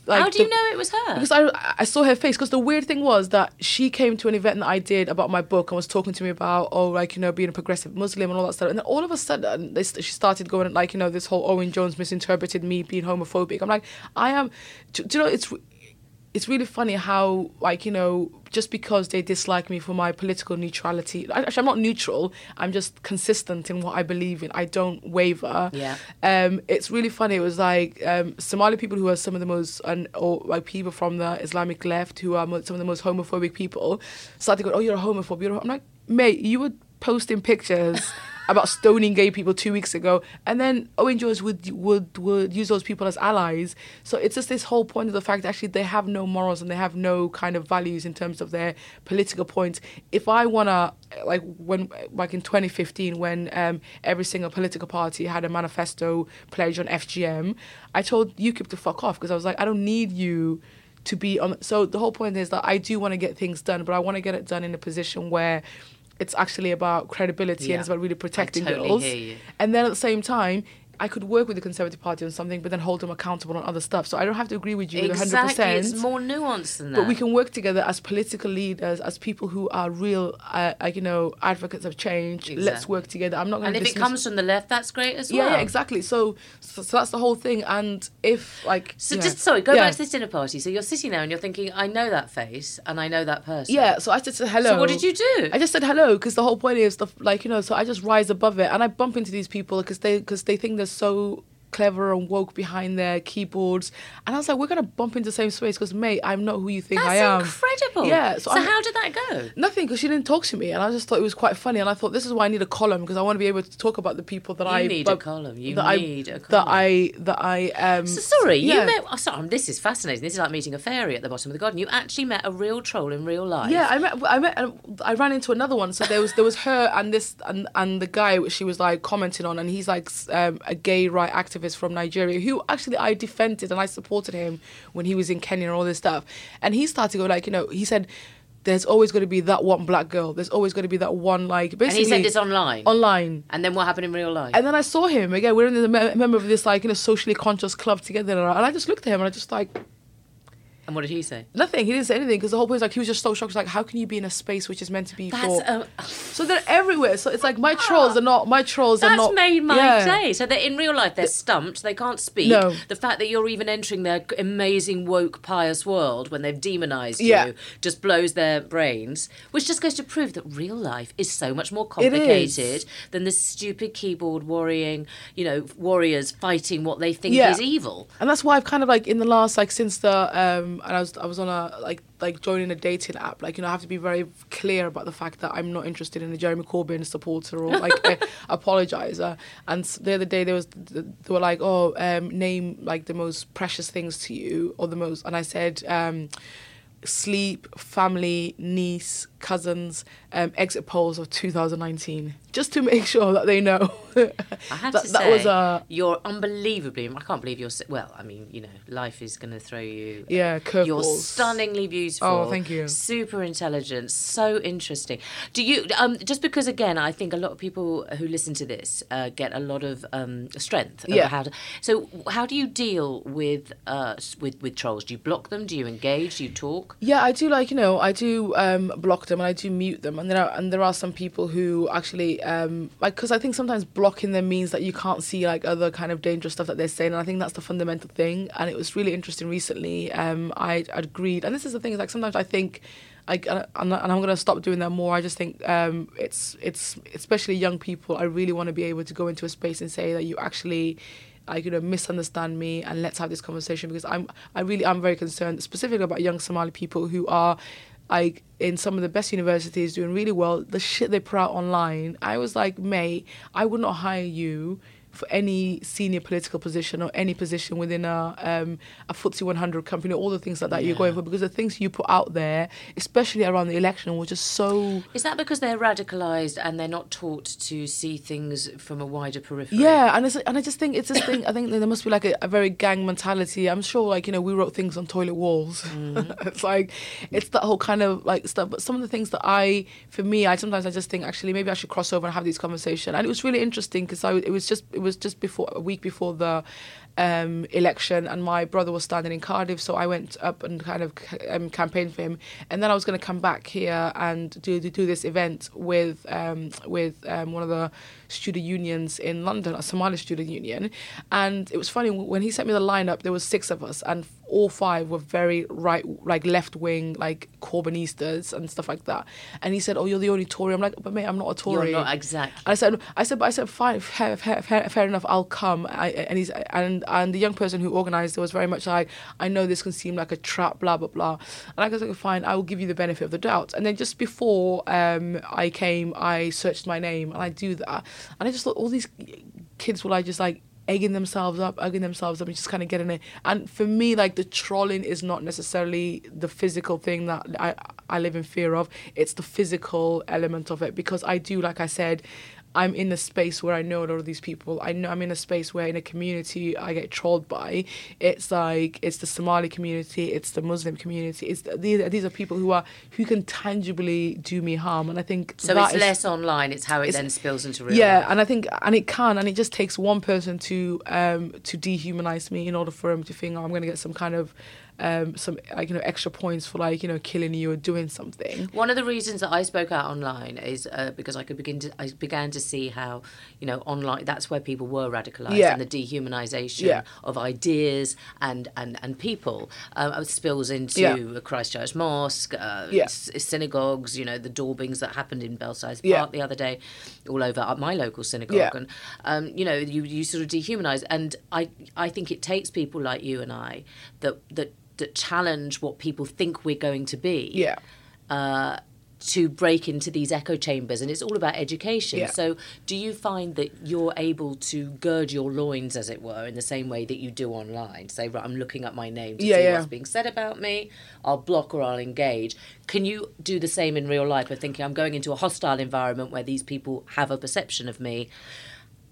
like How do you the- know it was her? because I, I saw her face. Because the weird thing was that she came to an event that I did about my book and was talking to me about, oh, like, you know, being a progressive Muslim and all that stuff. And then all of a sudden, they, she started going, like, you know, this whole Owen Jones misinterpreted me being homophobic. I'm like, I am, do, do you know, it's, it's really funny how, like, you know, just because they dislike me for my political neutrality, actually, I'm not neutral, I'm just consistent in what I believe in. I don't waver. Yeah. Um, it's really funny. It was like um, Somali people who are some of the most, and or like people from the Islamic left who are some of the most homophobic people, started going, "Oh, you're a homophobe." You're a-" I'm like, mate, you were posting pictures about stoning gay people two weeks ago, and then Owen Jones would would would use those people as allies. So it's just this whole point of the fact that actually they have no morals and they have no kind of values in terms of their political points. If I wanna like when like in 2015 when um, every single political party had a manifesto pledge on FGM, I told UKIP to fuck off because I was like, I don't need you to be on. So the whole point is that I do want to get things done, but I want to get it done in a position where it's actually about credibility Yeah. and it's about really protecting totally girls. And then at the same time, I could work with the Conservative Party on something, but then hold them accountable on other stuff. So I don't have to agree with you exactly. 100%. It's more nuanced than that. But we can work together as political leaders, as people who are real, uh, like you know, advocates of change. Let's work together. I'm not going And to. if it comes from the left, that's great as well. yeah, yeah, exactly. So, so, so that's the whole thing. And if like, So just sorry, go Yeah. back to this dinner party. So you're sitting there and you're thinking, I know that face and I know that person. Yeah, so I just said hello. So what did you do? I just said hello because the whole point is the like you know. So I just rise above it and I bump into these people because they because they think they're so clever and woke behind their keyboards, and I was like, we're gonna bump into the same space because mate, I'm not who you think I am. That's incredible. Yeah. So, So, how did that go? Nothing, because she didn't talk to me, and I just thought it was quite funny. And I thought this is why I need a column because I want to be able to talk about the people that You I need a column. You that need I, a that. I that I um. So sorry, yeah. you met. Oh, sorry, um, this is fascinating. This is like meeting a fairy at the bottom of the garden. You actually met a real troll in real life. Yeah, I met. I met. I ran into another one. So there was there was her and this and and the guy which she was like commenting on, and he's like um, a gay right activist from Nigeria who actually I defended and I supported him when he was in Kenya and all this stuff. And he started to go like, you know, he said. There's always going to be that one black girl. There's always going to be that one like. And Basically, he said this online. Online. And then what happened in real life? And then I saw him again. We're in the me- member of this like you know socially conscious club together, and I just looked at him and I just like and what did he say? nothing. He didn't say anything because the whole point is like he was just so shocked. He's like, how can you be in a space which is meant to be That's for? a- so they're everywhere. So it's like my trolls are not my trolls are That's not. made my yeah. day. So they're in real life they're stumped, they can't speak. No. The fact that you're even entering their amazing woke pious world when they've demonized Yeah. you just blows their brains, which just goes to prove that real life is so much more complicated than the stupid keyboard worrying, you know, warriors fighting what they think Yeah. is evil. And that's why I've kind of like in the last like since the um and I was I was on a like like joining a dating app like you know I have to be very clear about the fact that I'm not interested in a Jeremy Corbyn supporter or like a <laughs> apologizer. And the other day there was they were like oh um name like the most precious things to you or the most and I said um sleep family niece cousins um exit polls of 2019 just to <laughs> make sure that they know I have that, to that say, was you're unbelievably. I can't believe you're. Well, I mean, you know, life is going to throw you. Yeah, You're curveballs. stunningly beautiful. Oh, thank you. Super intelligent. So interesting. Do you? Um, just because, again, I think a lot of people who listen to this uh, get a lot of um, strength. Yeah. How to, so, how do you deal with uh, with with trolls? Do you block them? Do you engage? Do you talk? Yeah, I do like you know I do um, block them and I do mute them and there are and there are some people who actually um, like because I think sometimes blocking them means that you can't see like other kind of dangerous stuff that they're saying and I think that's the fundamental thing and it was really interesting recently um, I agreed and this is the thing is like sometimes I think I, and I'm going to stop doing that more. I just think um, it's it's especially young people. I really want to be able to go into a space and say that you actually like you know misunderstand me and let's have this conversation? Because I'm I really am very concerned specifically about young Somali people who are like in some of the best universities doing really well. The shit they put out online I was like mate I would not hire you for any senior political position or any position within a um, a FTSE 100 company, all the things like that you're going for, because the things you put out there, especially around the election, were just so. Is that because they're radicalised and they're not taught to see things from a wider periphery? Yeah, and it's, and I just think it's this thing. I think there must be like a, a very gang mentality. I'm sure, like you know, we wrote things on toilet walls. Mm-hmm. <laughs> it's like it's that whole kind of like stuff. But some of the things that I, for me, I sometimes I just think actually maybe I should cross over and have these conversations. And it was really interesting because I it was just it was just before a week before the um, election, and my brother was standing in Cardiff, so I went up and kind of um, campaigned for him. And then I was going to come back here and do do, this event with um, with um, one of the student unions in London, a Somali student union. And it was funny when he sent me the lineup. There was six of us, and all five were very right, like left wing, like Corbynistas and stuff like that. And he said, "Oh, you're the only Tory." I'm like, "But mate, I'm not a Tory." You're not exactly. I said, I said, but I said, fine, fair, fair, fair, fair enough, I'll come. I, and he's and and the young person who organised it was very much like, I know this can seem like a trap, blah blah blah. And I was like, fine, I will give you the benefit of the doubt. And then just before um, I came, I searched my name, and I do that, and I just thought all these kids were like just like egging themselves up, egging themselves up, and just kind of getting it. And for me, like the trolling is not necessarily the physical thing that I I live in fear of. It's the physical element of it because I do, like I said. I'm in a space where I know a lot of these people. I know I'm in a space where in a community I get trolled by. It's like it's the Somali community, it's the Muslim community. It's these these are people who are who can tangibly do me harm, and I think So it's is- less online. It's how it it's- then spills into real yeah, life. and I think and it can, and it just takes one person to um to dehumanize me in order for him to think oh, I'm going to get some kind of um some like you know extra points for like you know killing you or doing something. One of the reasons that I spoke out online is uh, because I could begin to I began to see how you know online that's where people were radicalized Yeah. and the dehumanization Yeah. of ideas and and and people um, spills into Yeah. Christchurch Mosque, uh, s- synagogues. You know the daubings that happened in Belsize Park the other day, all over at my local synagogue, Yeah. and um, you know you you sort of dehumanize. And I I think it takes people like you and I that that that challenge what people think we're going to be Yeah. uh, to break into these echo chambers, and it's all about education. Yeah. So, do you find that you're able to gird your loins, as it were, in the same way that you do online? Say, right, I'm looking up my name to Yeah, see yeah. what's being said about me. I'll block or I'll engage. Can you do the same in real life? Of thinking I'm going into a hostile environment where these people have a perception of me.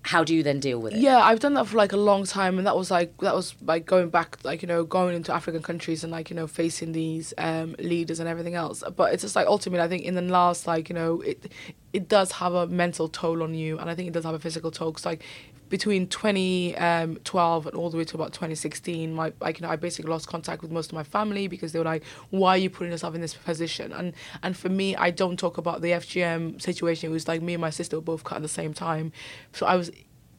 How do you then deal with it? Yeah, I've done that for like a long time, and that was like that was like going back, like you know, going into African countries and like you know facing these um, leaders and everything else. But it's just like ultimately, I think in the last like you know it it does have a mental toll on you, and I think it does have a physical toll. Cause like between 2012 um, and all the way to about 2016, my like you know I basically lost contact with most of my family because they were like, "Why are you putting yourself in this position?" And and for me, I don't talk about the FGM situation. It was like me and my sister were both cut at the same time, so I was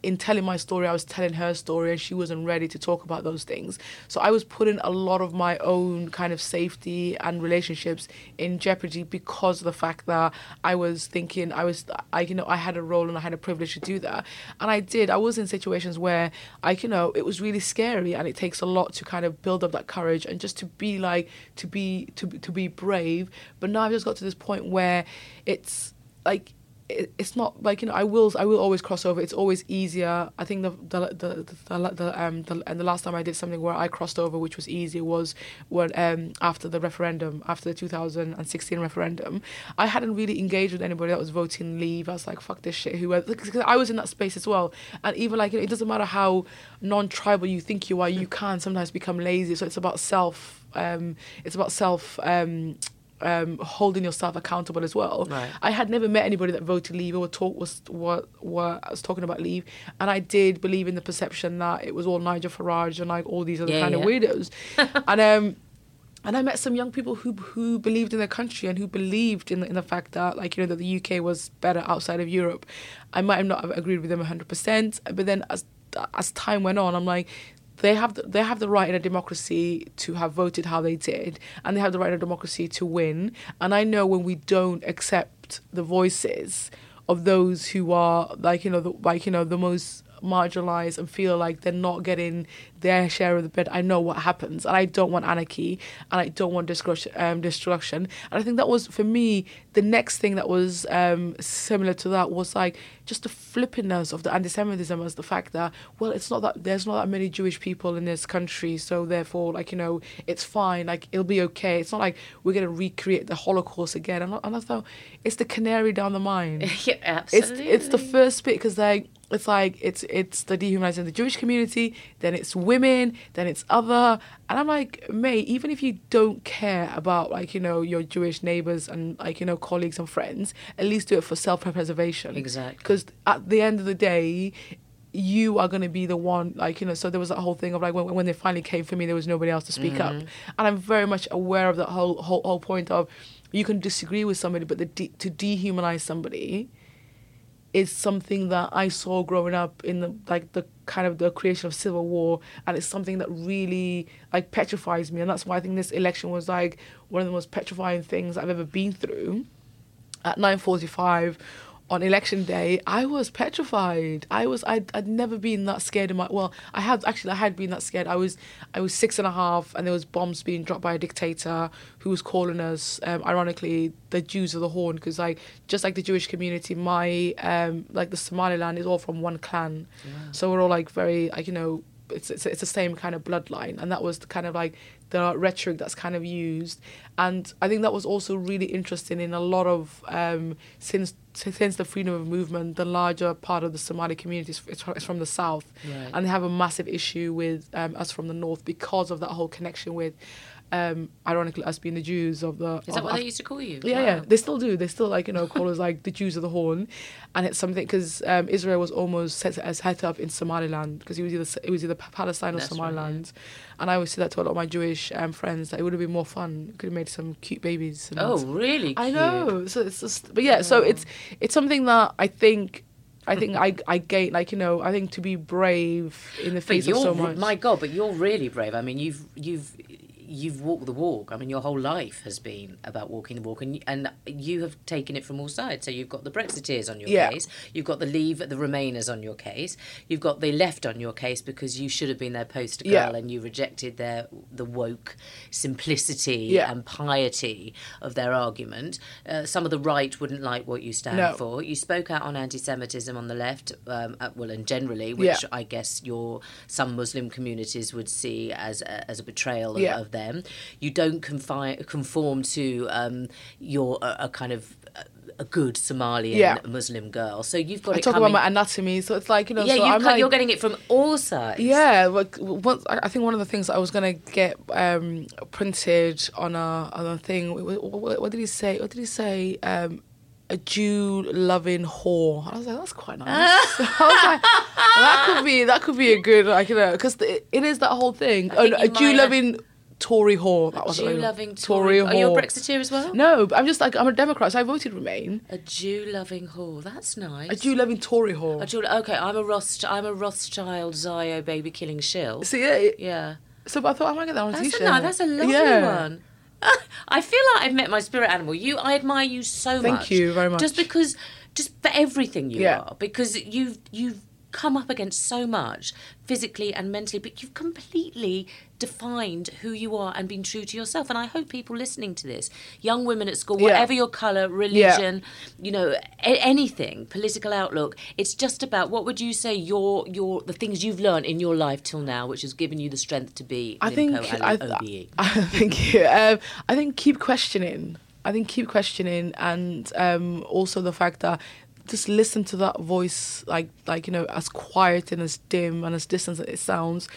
in telling my story, I was telling her story, and she wasn't ready to talk about those things. So I was putting a lot of my own kind of safety and relationships in jeopardy because of the fact that I was thinking I was, I you know, I had a role and I had a privilege to do that, and I did. I was in situations where I, you know, it was really scary, and it takes a lot to kind of build up that courage and just to be like, to be, to to be brave. But now I've just got to this point where it's like it- it's not like you know I will I will always cross over. It's always easier. I think the the the, the, the, um the, and the last time I did something where I crossed over, which was easier, was when um after the referendum, after the 2016 referendum, I hadn't really engaged with anybody that was voting Leave. I was like, fuck this shit. Who because I was in that space as well, and even like you know, it doesn't matter how non-tribal you think you are, you can sometimes become lazy. So it's about self. Um, it's about self. Um, um, holding yourself accountable as well. Right. I had never met anybody that voted leave or talk was what was talking about leave, and I did believe in the perception that it was all Nigel Farage and like all these other Yeah, kind of weirdos, <laughs> and um. And I met some young people who who believed in their country and who believed in the, in the fact that like you know that the UK was better outside of Europe. I might have not have agreed with them 100%, but then as as time went on, I'm like they have the, they have the right in a democracy to have voted how they did, and they have the right in a democracy to win. And I know when we don't accept the voices of those who are like you know the, like you know the most marginalized and feel like they're not getting their share of the bed, I know what happens. And I don't want anarchy and I don't want destruction. Um, destruction. And I think that was, for me, the next thing that was um, similar to that was like just the flippiness of the anti Semitism as the fact that, well, it's not that there's not that many Jewish people in this country. So therefore, like, you know, it's fine. Like, it'll be okay. It's not like we're going to recreate the Holocaust again. And, and I thought it's the canary down the mine. <laughs> yeah, absolutely. It's, it's the first bit because, like, it's like it's it's the dehumanizing the Jewish community, then it's women, then it's other, and I'm like, mate, even if you don't care about like you know your Jewish neighbors and like you know colleagues and friends, at least do it for self-preservation. Exactly. Because at the end of the day, you are going to be the one like you know so there was that whole thing of like when, when they finally came for me there was nobody else to speak Mm-hmm. up and i'm very much aware of that whole whole, whole point of you can disagree with somebody but the de- to dehumanize somebody is something that I saw growing up in the like the kind of the creation of civil war, and it's something that really like petrifies me, and that's why I think this election was like one of the most petrifying things I've ever been through. At nine forty-five on election day, I was petrified. I was I'd, I'd never been that scared in my well, I had actually I had been that scared. I was I was six and a half, and there was bombs being dropped by a dictator who was calling us, um, ironically, the Jews of the Horn, because like just like the Jewish community, my um, like the Somaliland is all from one clan, so we're all like very like you know it's, it's it's the same kind of bloodline, and that was the kind of like the rhetoric that's kind of used, and I think that was also really interesting in a lot of um, since since the freedom of movement, the larger part of the Somali community is, is from- the south, Right. and they have a massive issue with um, us from the north because of that whole connection with. Um, ironically, us being the Jews of the. Is that of what they used to call you? Yeah, yeah, they still do. They still like you know call us like the Jews of the Horn, and it's something because um, Israel was almost set as set up in Somaliland because it was either it was either Palestine or That's right, Somaliland, and I always say that to a lot of my Jewish um, friends that it would have been more fun. Could have made some cute babies. And Oh, really I cute. know. So it's just, but yeah. So it's it's something that I think. I think I I gain like you know I think to be brave in the face of so much. my God, but you're really brave. I mean, you've you've you've walked the walk. I mean, your whole life has been about walking the walk, and and you have taken it from all sides. So you've got the Brexiteers on your Yeah. case, you've got the Leave, the Remainers on your case, you've got the Left on your case because you should have been their poster girl, Yeah. and you rejected their the woke simplicity Yeah. and piety of their argument. Uh, some of the right wouldn't like what you stand No. for. You spoke out on anti-Semitism on the left, um, uh, well, and generally, which. I guess your some Muslim communities would see as a, as a betrayal of, of them. You don't confi- conform to um, your a, a kind of a, good Somalian Yeah. Muslim girl. So you've got I it talk coming. about my anatomy, so it's like you know. yeah, so I'm cut, like, you're getting it from all sides. Yeah, like once I think one of the things I was gonna get um, printed on a on a thing. What, what, what did he say? What did he say? Um, a Jew loving whore. I was like, that's quite nice. <laughs> I was like, that could be that could be a good like you know because it, is that whole thing. Oh, no, a Jew loving Tory whore. That was Jew loving Tory Tory. Are you a. Brexiteer as well? No, but I'm just like I'm a Democrat, so I voted Remain. A Jew loving whore. That's nice. A Jew loving Tory whore. A Jew, okay, I'm a Rothschild. I'm a Rothschild Zio baby killing shill. See, yeah, it- Yeah. So I thought I might get that on a That's a, t-shirt. nice, that's a lovely Yeah. one. <laughs> I feel like I've met my spirit animal. You, I admire you so Thank much. Thank you very much. Just because, just for everything you Yeah. are, because you've you've come up against so much physically and mentally, but you've completely defined who you are and been true to yourself. And I hope people listening to this, young women at school, Yeah. whatever your colour, religion, you know, a- anything, political outlook, it's just about what would you say your your the things you've learned in your life till now, which has given you the strength to be I think I, OBE. I think um, I think keep questioning. I think keep questioning, and um, also the fact that just listen to that voice, like like you know, as quiet and as dim and as distant as it sounds,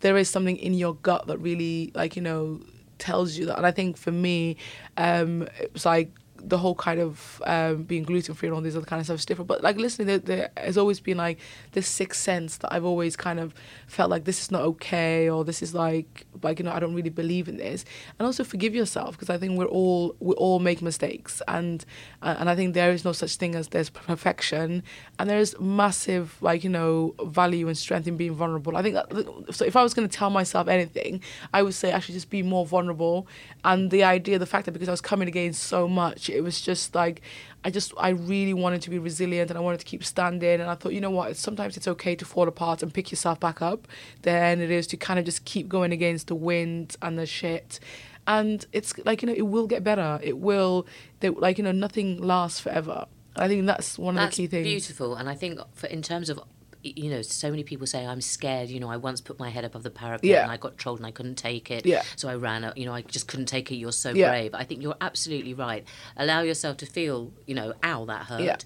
there is something in your gut that really like you know tells you that. And I think for me, um, it was like the whole kind of um, being gluten free and all these other kind of stuff is different. But like listening, there, there has always been like this sixth sense that I've always kind of felt like this is not okay or this is like like you know I don't really believe in this. And also forgive yourself because I think we're all we all make mistakes and uh, and I think there is no such thing as there's perfection and there is massive like you know value and strength in being vulnerable. I think that, so. If I was going to tell myself anything, I would say should just be more vulnerable. And the idea, the fact that because I was coming against so much, it was just like I just I really wanted to be resilient and I wanted to keep standing. And I thought, you know what? Sometimes it's okay to fall apart and pick yourself back up. Then it is to kind of just keep going against the wind and the shit and it's like you know it will get better it will they, like you know nothing lasts forever i think that's one That's of the key things beautiful, and I think for in terms of you know, so many people say I'm scared. You know, I once put my head above the parapet Yeah. and I got trolled and I couldn't take it. Yeah. So I ran out. You know, I just couldn't take it. You're so Yeah. brave. I think you're absolutely right. Allow yourself to feel. You know, ow, that hurt. Yeah.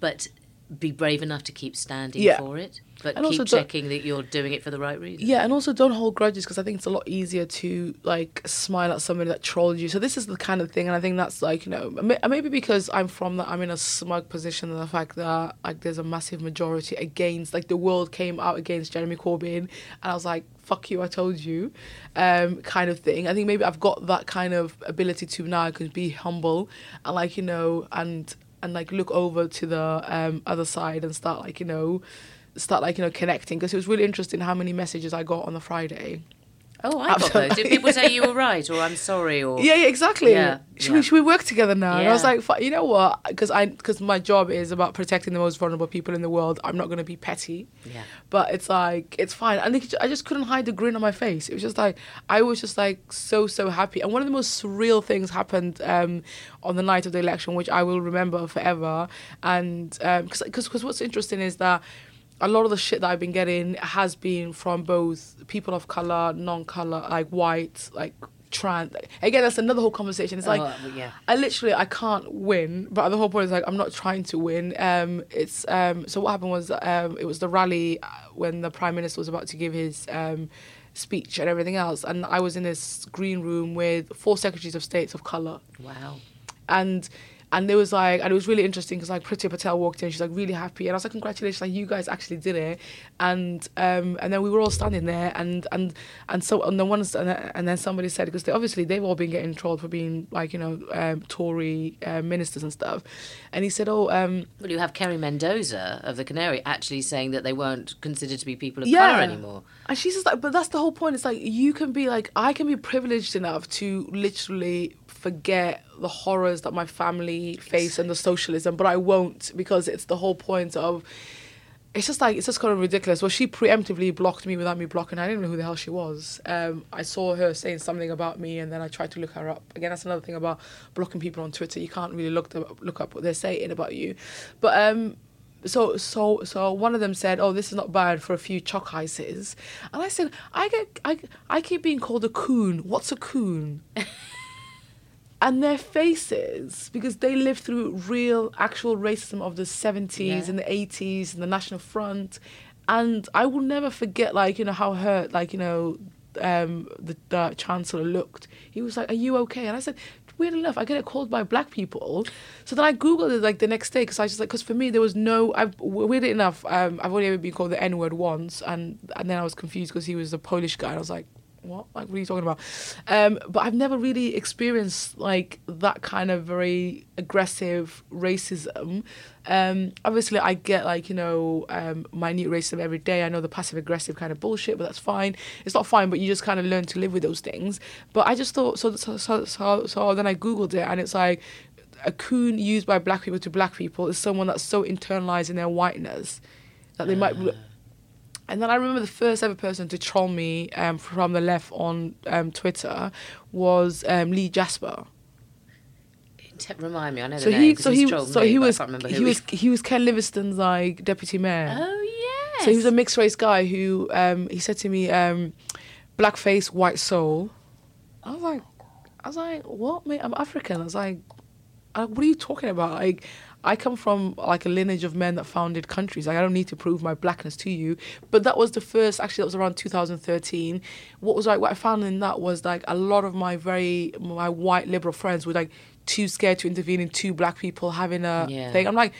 But be brave enough to keep standing for it. But And keep also checking that you're doing it for the right reason. Yeah, and also don't hold grudges because I think it's a lot easier to like smile at somebody that trolled you. So this is the kind of thing, and I think that's like you know maybe because I'm from that I'm in a smug position and the fact that like there's a massive majority against like the world came out against Jeremy Corbyn, and I was like fuck you, I told you, um, kind of thing. I think maybe I've got that kind of ability to now I can be humble and like you know and and like look over to the um, other side and start like you know start like you know connecting because it was really interesting how many messages I got on the Friday. Oh, I got After- those. Did people say you were right or I'm sorry or Yeah, yeah, exactly. Yeah, Should, yeah. We, should we work together now? Yeah. And I was like, "Fi- you know what? Because I because my job is about protecting the most vulnerable people in the world. I'm not going to be petty. Yeah. But it's like it's fine. I think I just couldn't hide the grin on my face. It was just like I was just like so so happy. And one of the most surreal things happened um, on the night of the election, which I will remember forever. And because because what's interesting is that a lot of the shit that I've been getting has been from both people of color, non-color, like white, like trans. Again, that's another whole conversation. It's like Oh, yeah. I literally I can't win, but the whole point is like I'm not trying to win. Um, it's um. So what happened was um, it was the rally uh, when the prime minister was about to give his um speech and everything else, and I was in this green room with four secretaries of states of color Wow. and and there was like and it was really interesting because like Priti Patel walked in she's like really happy and I was like congratulations like you guys actually did it and um and then we were all standing there and and and so and then one and then, and then somebody said because they, obviously they've all been getting trolled for being like you know um, Tory uh, ministers and stuff and he said oh um Well, you have Kerry Mendoza of the Canary actually saying that they weren't considered to be people of yeah. colour anymore. And she's just like, but that's the whole point. It's like you can be like, I can be privileged enough to literally forget the horrors that my family face and the socialism, but I won't because it's the whole point of. It's just like it's just kind of ridiculous. Well, she preemptively blocked me without me blocking. her. I didn't know who the hell she was. Um, I saw her saying something about me, and then I tried to look her up. Again, that's another thing about blocking people on Twitter. You can't really look them, look up what they're saying about you. But um, so so so one of them said, "Oh, this is not bad for a few chalk ices," and I said, "I get I I keep being called a coon. What's a coon?" <laughs> and their faces, because they lived through real, actual racism of the seventies Yeah. and the eighties and the National Front, and I will never forget, like you know how hurt, like you know. Um, the, the chancellor looked. He was like, "Are you okay?" And I said, "Weird enough, I get it called by black people." So then I googled it like the next day because I was just like, because for me there was no. I've weird enough, um, I've only ever been called the N word once, and and then I was confused because he was a Polish guy, and I was like, what? Like, what are you talking about? Um, but I've never really experienced like that kind of very aggressive racism. Um, obviously, I get like you know um, minute racism every day. I know the passive aggressive kind of bullshit, but that's fine. It's not fine, but you just kind of learn to live with those things. But I just thought so. So so, so, so then I googled it, and it's like a coon used by black people to black people is someone that's so internalized in their whiteness that they might. And then I remember the first ever person to troll me um, from the left on um, Twitter was um, Lee Jasper. Remind me, I know So the he, name so he, so me, he was, he was, he was Ken Livingstone's like deputy mayor. Oh yes. So he was a mixed race guy who um, he said to me, um, "Black face, white soul." I was like, I was like, "What, mate? I'm African." I was like, uh, "What are you talking about?" Like, I come from like a lineage of men that founded countries. Like, I don't need to prove my blackness to you. But that was the first. Actually, that was around 2013. What was like what I found in that was like a lot of my very my white liberal friends were like too scared to intervene in two black people having a Yeah. thing. I'm like,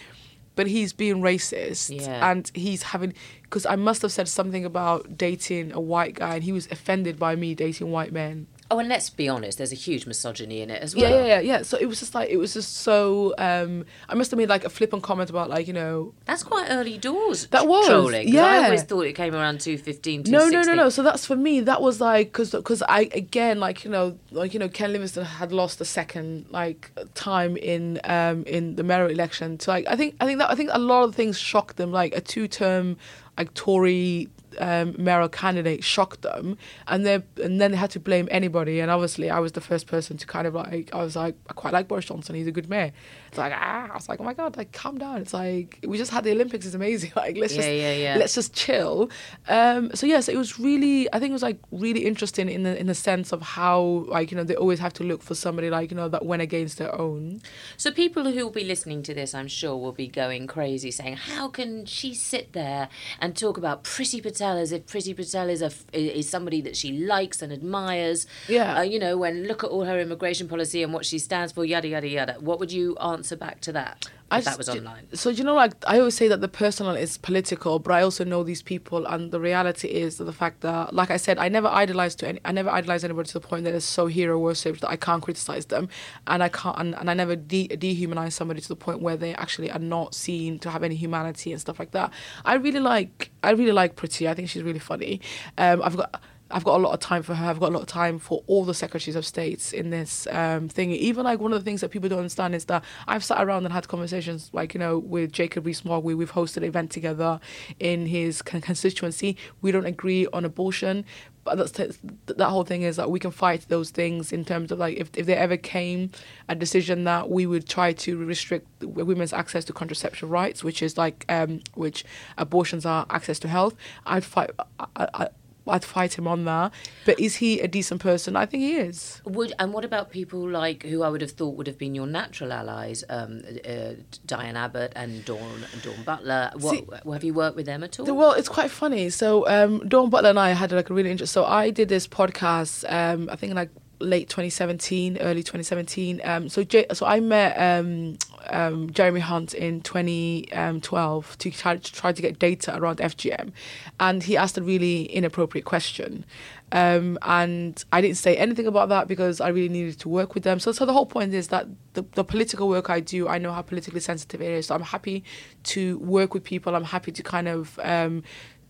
but he's being racist Yeah. and he's having because I must have said something about dating a white guy and he was offended by me dating white men. Oh, and let's be honest, there's a huge misogyny in it as well. Yeah, yeah, yeah, yeah. So it was just like it was just so. Um, I must have made like a flippant comment about like you know. That's quite early doors. That was, trolling. 'cause I always thought it came around 215, No, no, no, no. So that's for me. That was like because because I again like you know like you know Ken Livingstone had lost the second like time in um in the mayoral election. So like I think I think that I think a lot of things shocked them. Like a two term like Tory um, mayoral candidate shocked them, and then and then they had to blame anybody. And obviously, I was the first person to kind of like I was like I quite like Boris Johnson. He's a good mayor. It's like ah, I was like oh my god, like calm down. It's like we just had the Olympics. It's amazing. <laughs> Like let's Yeah, just yeah, yeah. let's just chill. Um, so yes, it was really I think it was like really interesting in the in the sense of how like you know they always have to look for somebody like you know that went against their own. So people who will be listening to this, I'm sure, will be going crazy, saying, "How can she sit there and talk about Priti Patel as if Priti Patel is a is somebody that she likes and admires?" Yeah. uh, you know, when look at all her immigration policy and what she stands for, yada yada yada. What would you answer back to that I that was online? So you know, like I always say that the personal is political, but I also know these people, and the reality is that the fact that, like I said, I never idolize to any, I never idolize anybody to the point that it's so hero worshipped that I can't criticize them, and I can't, and, and I never de- dehumanize somebody to the point where they actually are not seen to have any humanity and stuff like that. I really like, I really like Priti. I think she's really funny. Um, I've got. I've got a lot of time for her. I've got a lot of time for all the secretaries of states in this um, thing. Even like one of the things that people don't understand is that I've sat around and had conversations, like you know, with Jacob Rees-Mogg. We, we've hosted an event together in his con- constituency. We don't agree on abortion, but that's th- that whole thing is that we can fight those things in terms of like if if there ever came a decision that we would try to restrict women's access to contraception rights, which is like um, which abortions are access to health. I'd fight. I, I, I'd fight him on that. But is he a decent person? I think he is. Would and what about people like who I would have thought would have been your natural allies, um, uh, Diane Abbott and Dawn Dawn Butler? What, See- have you worked with them at all? Well, it's quite funny. So, um, Dawn Butler and I had like a really interesting. So, I did this podcast. Um, I think like late 2017, early 2017. Um, so, J- so I met um, um, Jeremy Hunt in 2012 to try, to try to get data around FGM, and he asked a really inappropriate question. Um, and I didn't say anything about that because I really needed to work with them. So, so the whole point is that the, the political work I do, I know how politically sensitive it is. So I'm happy to work with people. I'm happy to kind of um,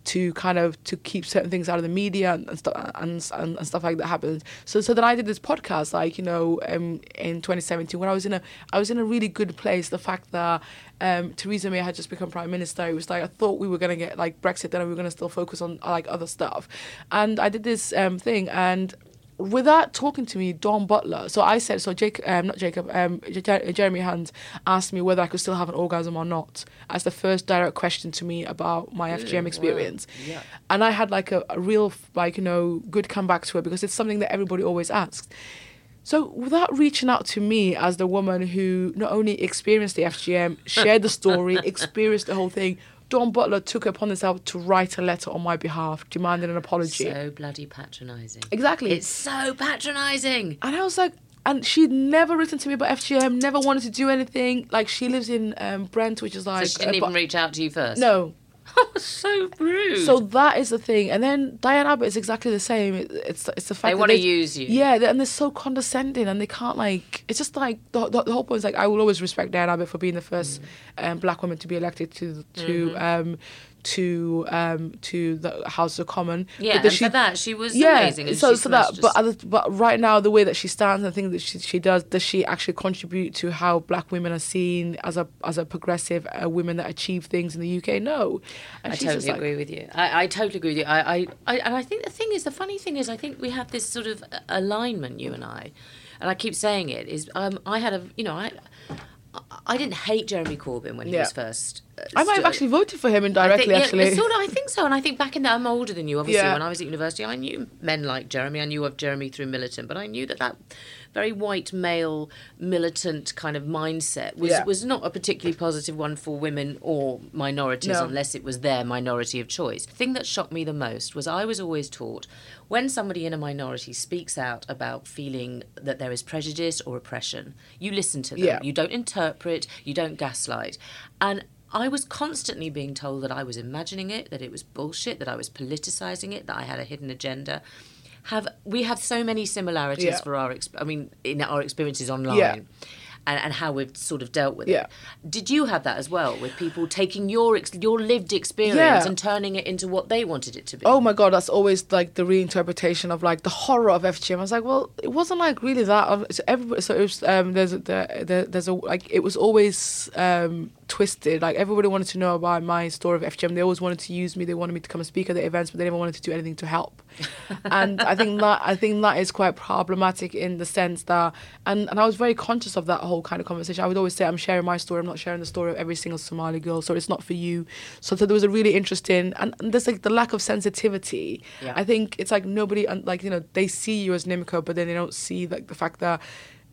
to kind of to keep certain things out of the media and, and stuff and, and, and stuff like that happens. So so then I did this podcast like you know um, in 2017 when I was in a I was in a really good place. The fact that um, Theresa May had just become prime minister, it was like I thought we were gonna get like Brexit, then we were gonna still focus on like other stuff. And I did this um, thing and without talking to me, Dawn Butler. So I said, so Jake, um, not Jacob, um, J- Jeremy Hunt asked me whether I could still have an orgasm or not as the first direct question to me about my FGM wow. experience. Yeah. And I had like a, a real, like, you know, good comeback to it because it's something that everybody always asks. So without reaching out to me as the woman who not only experienced the FGM, shared the story, <laughs> experienced the whole thing, Dawn Butler took it upon herself to write a letter on my behalf demanding an apology. So bloody patronising. Exactly. It's so patronising. And I was like, and she'd never written to me about FGM, never wanted to do anything. Like she lives in um, Brent, which is like so she didn't uh, even reach out to you first. No. <laughs> so rude. So that is the thing, and then Diane Abbott is exactly the same. It, it's it's the fact They wanna use you. Yeah, they- and they're so condescending, and they can't like. It's just like the, the, the whole point is like I will always respect Diane Abbott for being the first Mm. um, black woman to be elected to to Mhm. um, to um, to the House of Common. Yeah, that and for that, she was amazing, and so so that, smashed but other, but right now the way that she stands and things that she, she does, does she actually contribute to how black women are seen as a as a progressive uh, women that achieve things in the UK? No, and I totally just like- agree with you. I, I totally agree with you. I, I, I, and I think the thing is, the funny thing is, I think we have this sort of alignment, you and I, and I keep saying it is. Um, I had a, you know, I. I didn't hate Jeremy Corbyn when he Yeah. was first. I might have actually voted for him indirectly. think, yeah, actually, sort of, I think so, and I think back in that I'm older than you. Obviously, Yeah. when I was at university, I knew men like Jeremy. I knew of Jeremy through militant, but I knew that that very white male militant kind of mindset was Yeah. was not a particularly positive one for women or minorities, No. unless it was their minority of choice. The thing that shocked me the most was I was always taught when somebody in a minority speaks out about feeling that there is prejudice or oppression, you listen to them. You don't interpret, you don't gaslight. And I was constantly being told that I was imagining it, that it was bullshit, that I was politicizing it, that I had a hidden agenda. Have we have so many similarities Yeah. for our I mean in our experiences online. Yeah. And, and how we've sort of dealt with Yeah. it. Did you have that as well, with people taking your ex- your lived experience Yeah. and turning it into what they wanted it to be? Oh my god, that's always like the reinterpretation of like the horror of FGM. I was like, well, it wasn't like really that. So everybody, so it was, um, there's a, there, there- there's a like it was always um, twisted. Like everybody wanted to know about my story of FGM. They always wanted to use me. They wanted me to come and speak at the events, but they never wanted to do anything to help. <laughs> and I think that I think that is quite problematic in the sense that, and and I was very conscious of that whole kind of conversation. I would always say, I'm sharing my story. I'm not sharing the story of every single Somali girl. So it's not for you. So, so there was a really interesting, and, and there's like the lack of sensitivity. Yeah. I think it's like nobody, like you know, they see you as Nimco, but then they don't see like the fact that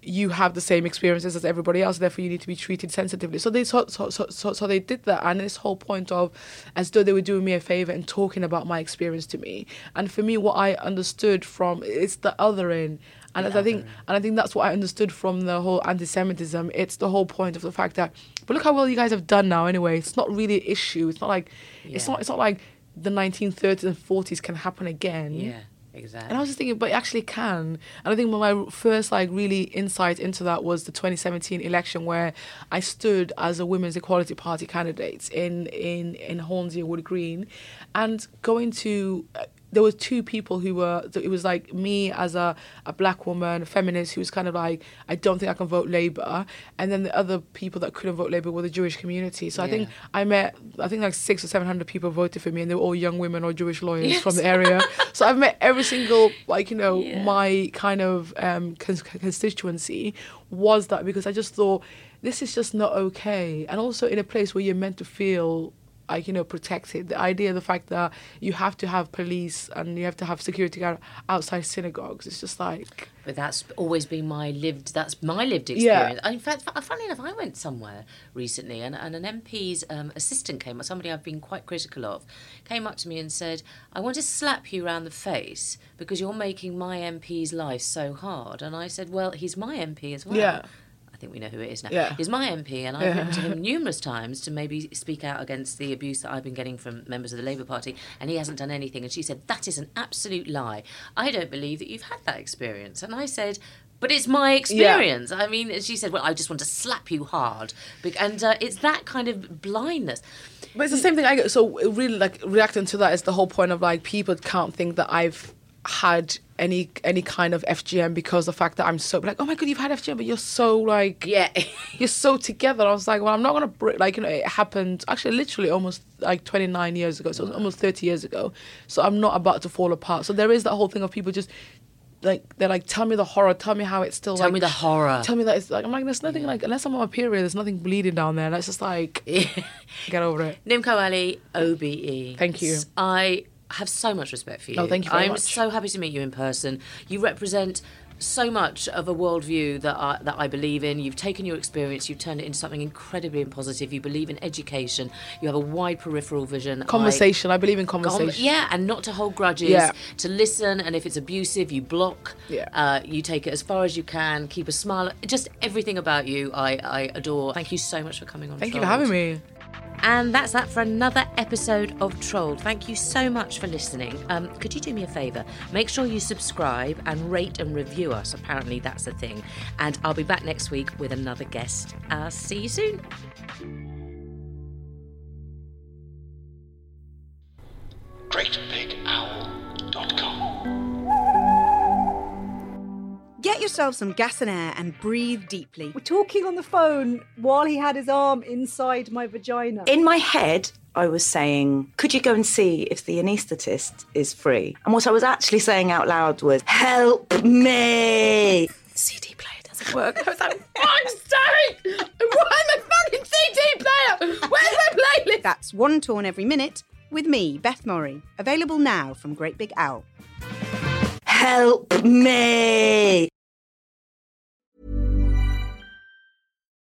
you have the same experiences as everybody else. Therefore, you need to be treated sensitively. So they so so so, so, they did that, and this whole point of as though they were doing me a favor and talking about my experience to me. And for me, what I understood from it's the othering. And as I think, and I think that's what I understood from the whole anti-Semitism. It's the whole point of the fact that, but look how well you guys have done now. Anyway, it's not really an issue. It's not like, it's not. It's not like the 1930s and 40s can happen again. yeah, exactly. And I was just thinking, but it actually can. And I think my first like really insight into that was the 2017 election where I stood as a Women's Equality Party candidate in in in Hornsey Wood Green, and going to. Uh, There were two people who were. It was like me as a, a black woman, a feminist, who was kind of like, I don't think I can vote Labour, and then the other people that couldn't vote Labour were the Jewish community. So I think I met, I think like six or seven hundred people voted for me, and they were all young women or Jewish lawyers from the area. <laughs> so I've met every single, like you know, my kind of um, cons- constituency was that because I just thought this is just not okay, and also in a place where you're meant to feel like you know protected. The idea, the fact that you have to have police and you have to have security guard outside synagogues, it's just like But that's always been my lived. That's my lived experience Yeah. In fact, fu- funnily enough, I went somewhere recently, and, and an MP's um, assistant came, or somebody I've been quite critical of, came up to me and said, "I want to slap you round the face because you're making my MP's life so hard." And I said, "Well, he's my MP as well." Yeah. I think we know who it is now. Yeah. He's my MP, and I've Yeah. written to <laughs> him numerous times to maybe speak out against the abuse that I've been getting from members of the Labour Party, and he hasn't done anything. And she said, That is an absolute lie. I don't believe that you've had that experience. And I said, but it's my experience. I mean, she said, "Well, I just want to slap you hard," and uh, it's that kind of blindness. But it's the same thing I get. So really, like reacting to that is the whole point of like people can't think that I've had any any kind of FGM because the fact that I'm so like, oh my god, you've had FGM, but you're so like, yeah, <laughs> you're so together. I was like, well, I'm not gonna break like you know it happened actually literally almost like 29 years ago, so almost 30 years ago. So I'm not about to fall apart. So there is that whole thing of people just. Like they're like, tell me the horror, tell me how it's still. Tell like, me the horror. Tell me that it's like I'm like, there's nothing like unless I'm on my period, there's nothing bleeding down there. That's just like, <laughs> get over it. Nimco Ali, OBE. Thank you. I have so much respect for you. Oh, thank you very I'm much. so happy to meet you in person. You represent so much of a worldview that I, that I believe in. You've taken your experience, you've turned it into something incredibly positive. You believe in education. You have a wide peripheral vision. Conversation. I, believe in Com- conversation. yeah, and not to hold grudges, Yeah. to listen, and if it's abusive, you block. Yeah. Uh, you take it as far as you can, keep a smile. Just everything about you, I, I adore. Thank you so much for coming on. Thank you for having me. And that's that for another episode of Trolled. Thank you so much for listening. Um, could you do me a favour? Make sure you subscribe and rate and review us. Apparently, that's a thing. And I'll be back next week with another guest. Uh, see you soon. Get yourself some gas and air and breathe deeply. We're talking on the phone while he had his arm inside my vagina. In my head, I was saying, could you go and see if the anaesthetist is free? And what I was actually saying out loud was, help me! CD player doesn't work. I was like, fuck's sake! Why am I CD player? Where's my playlist? That's One Torn Every Minute with me, Beth Murray. Available now from Great Big Owl. Help me!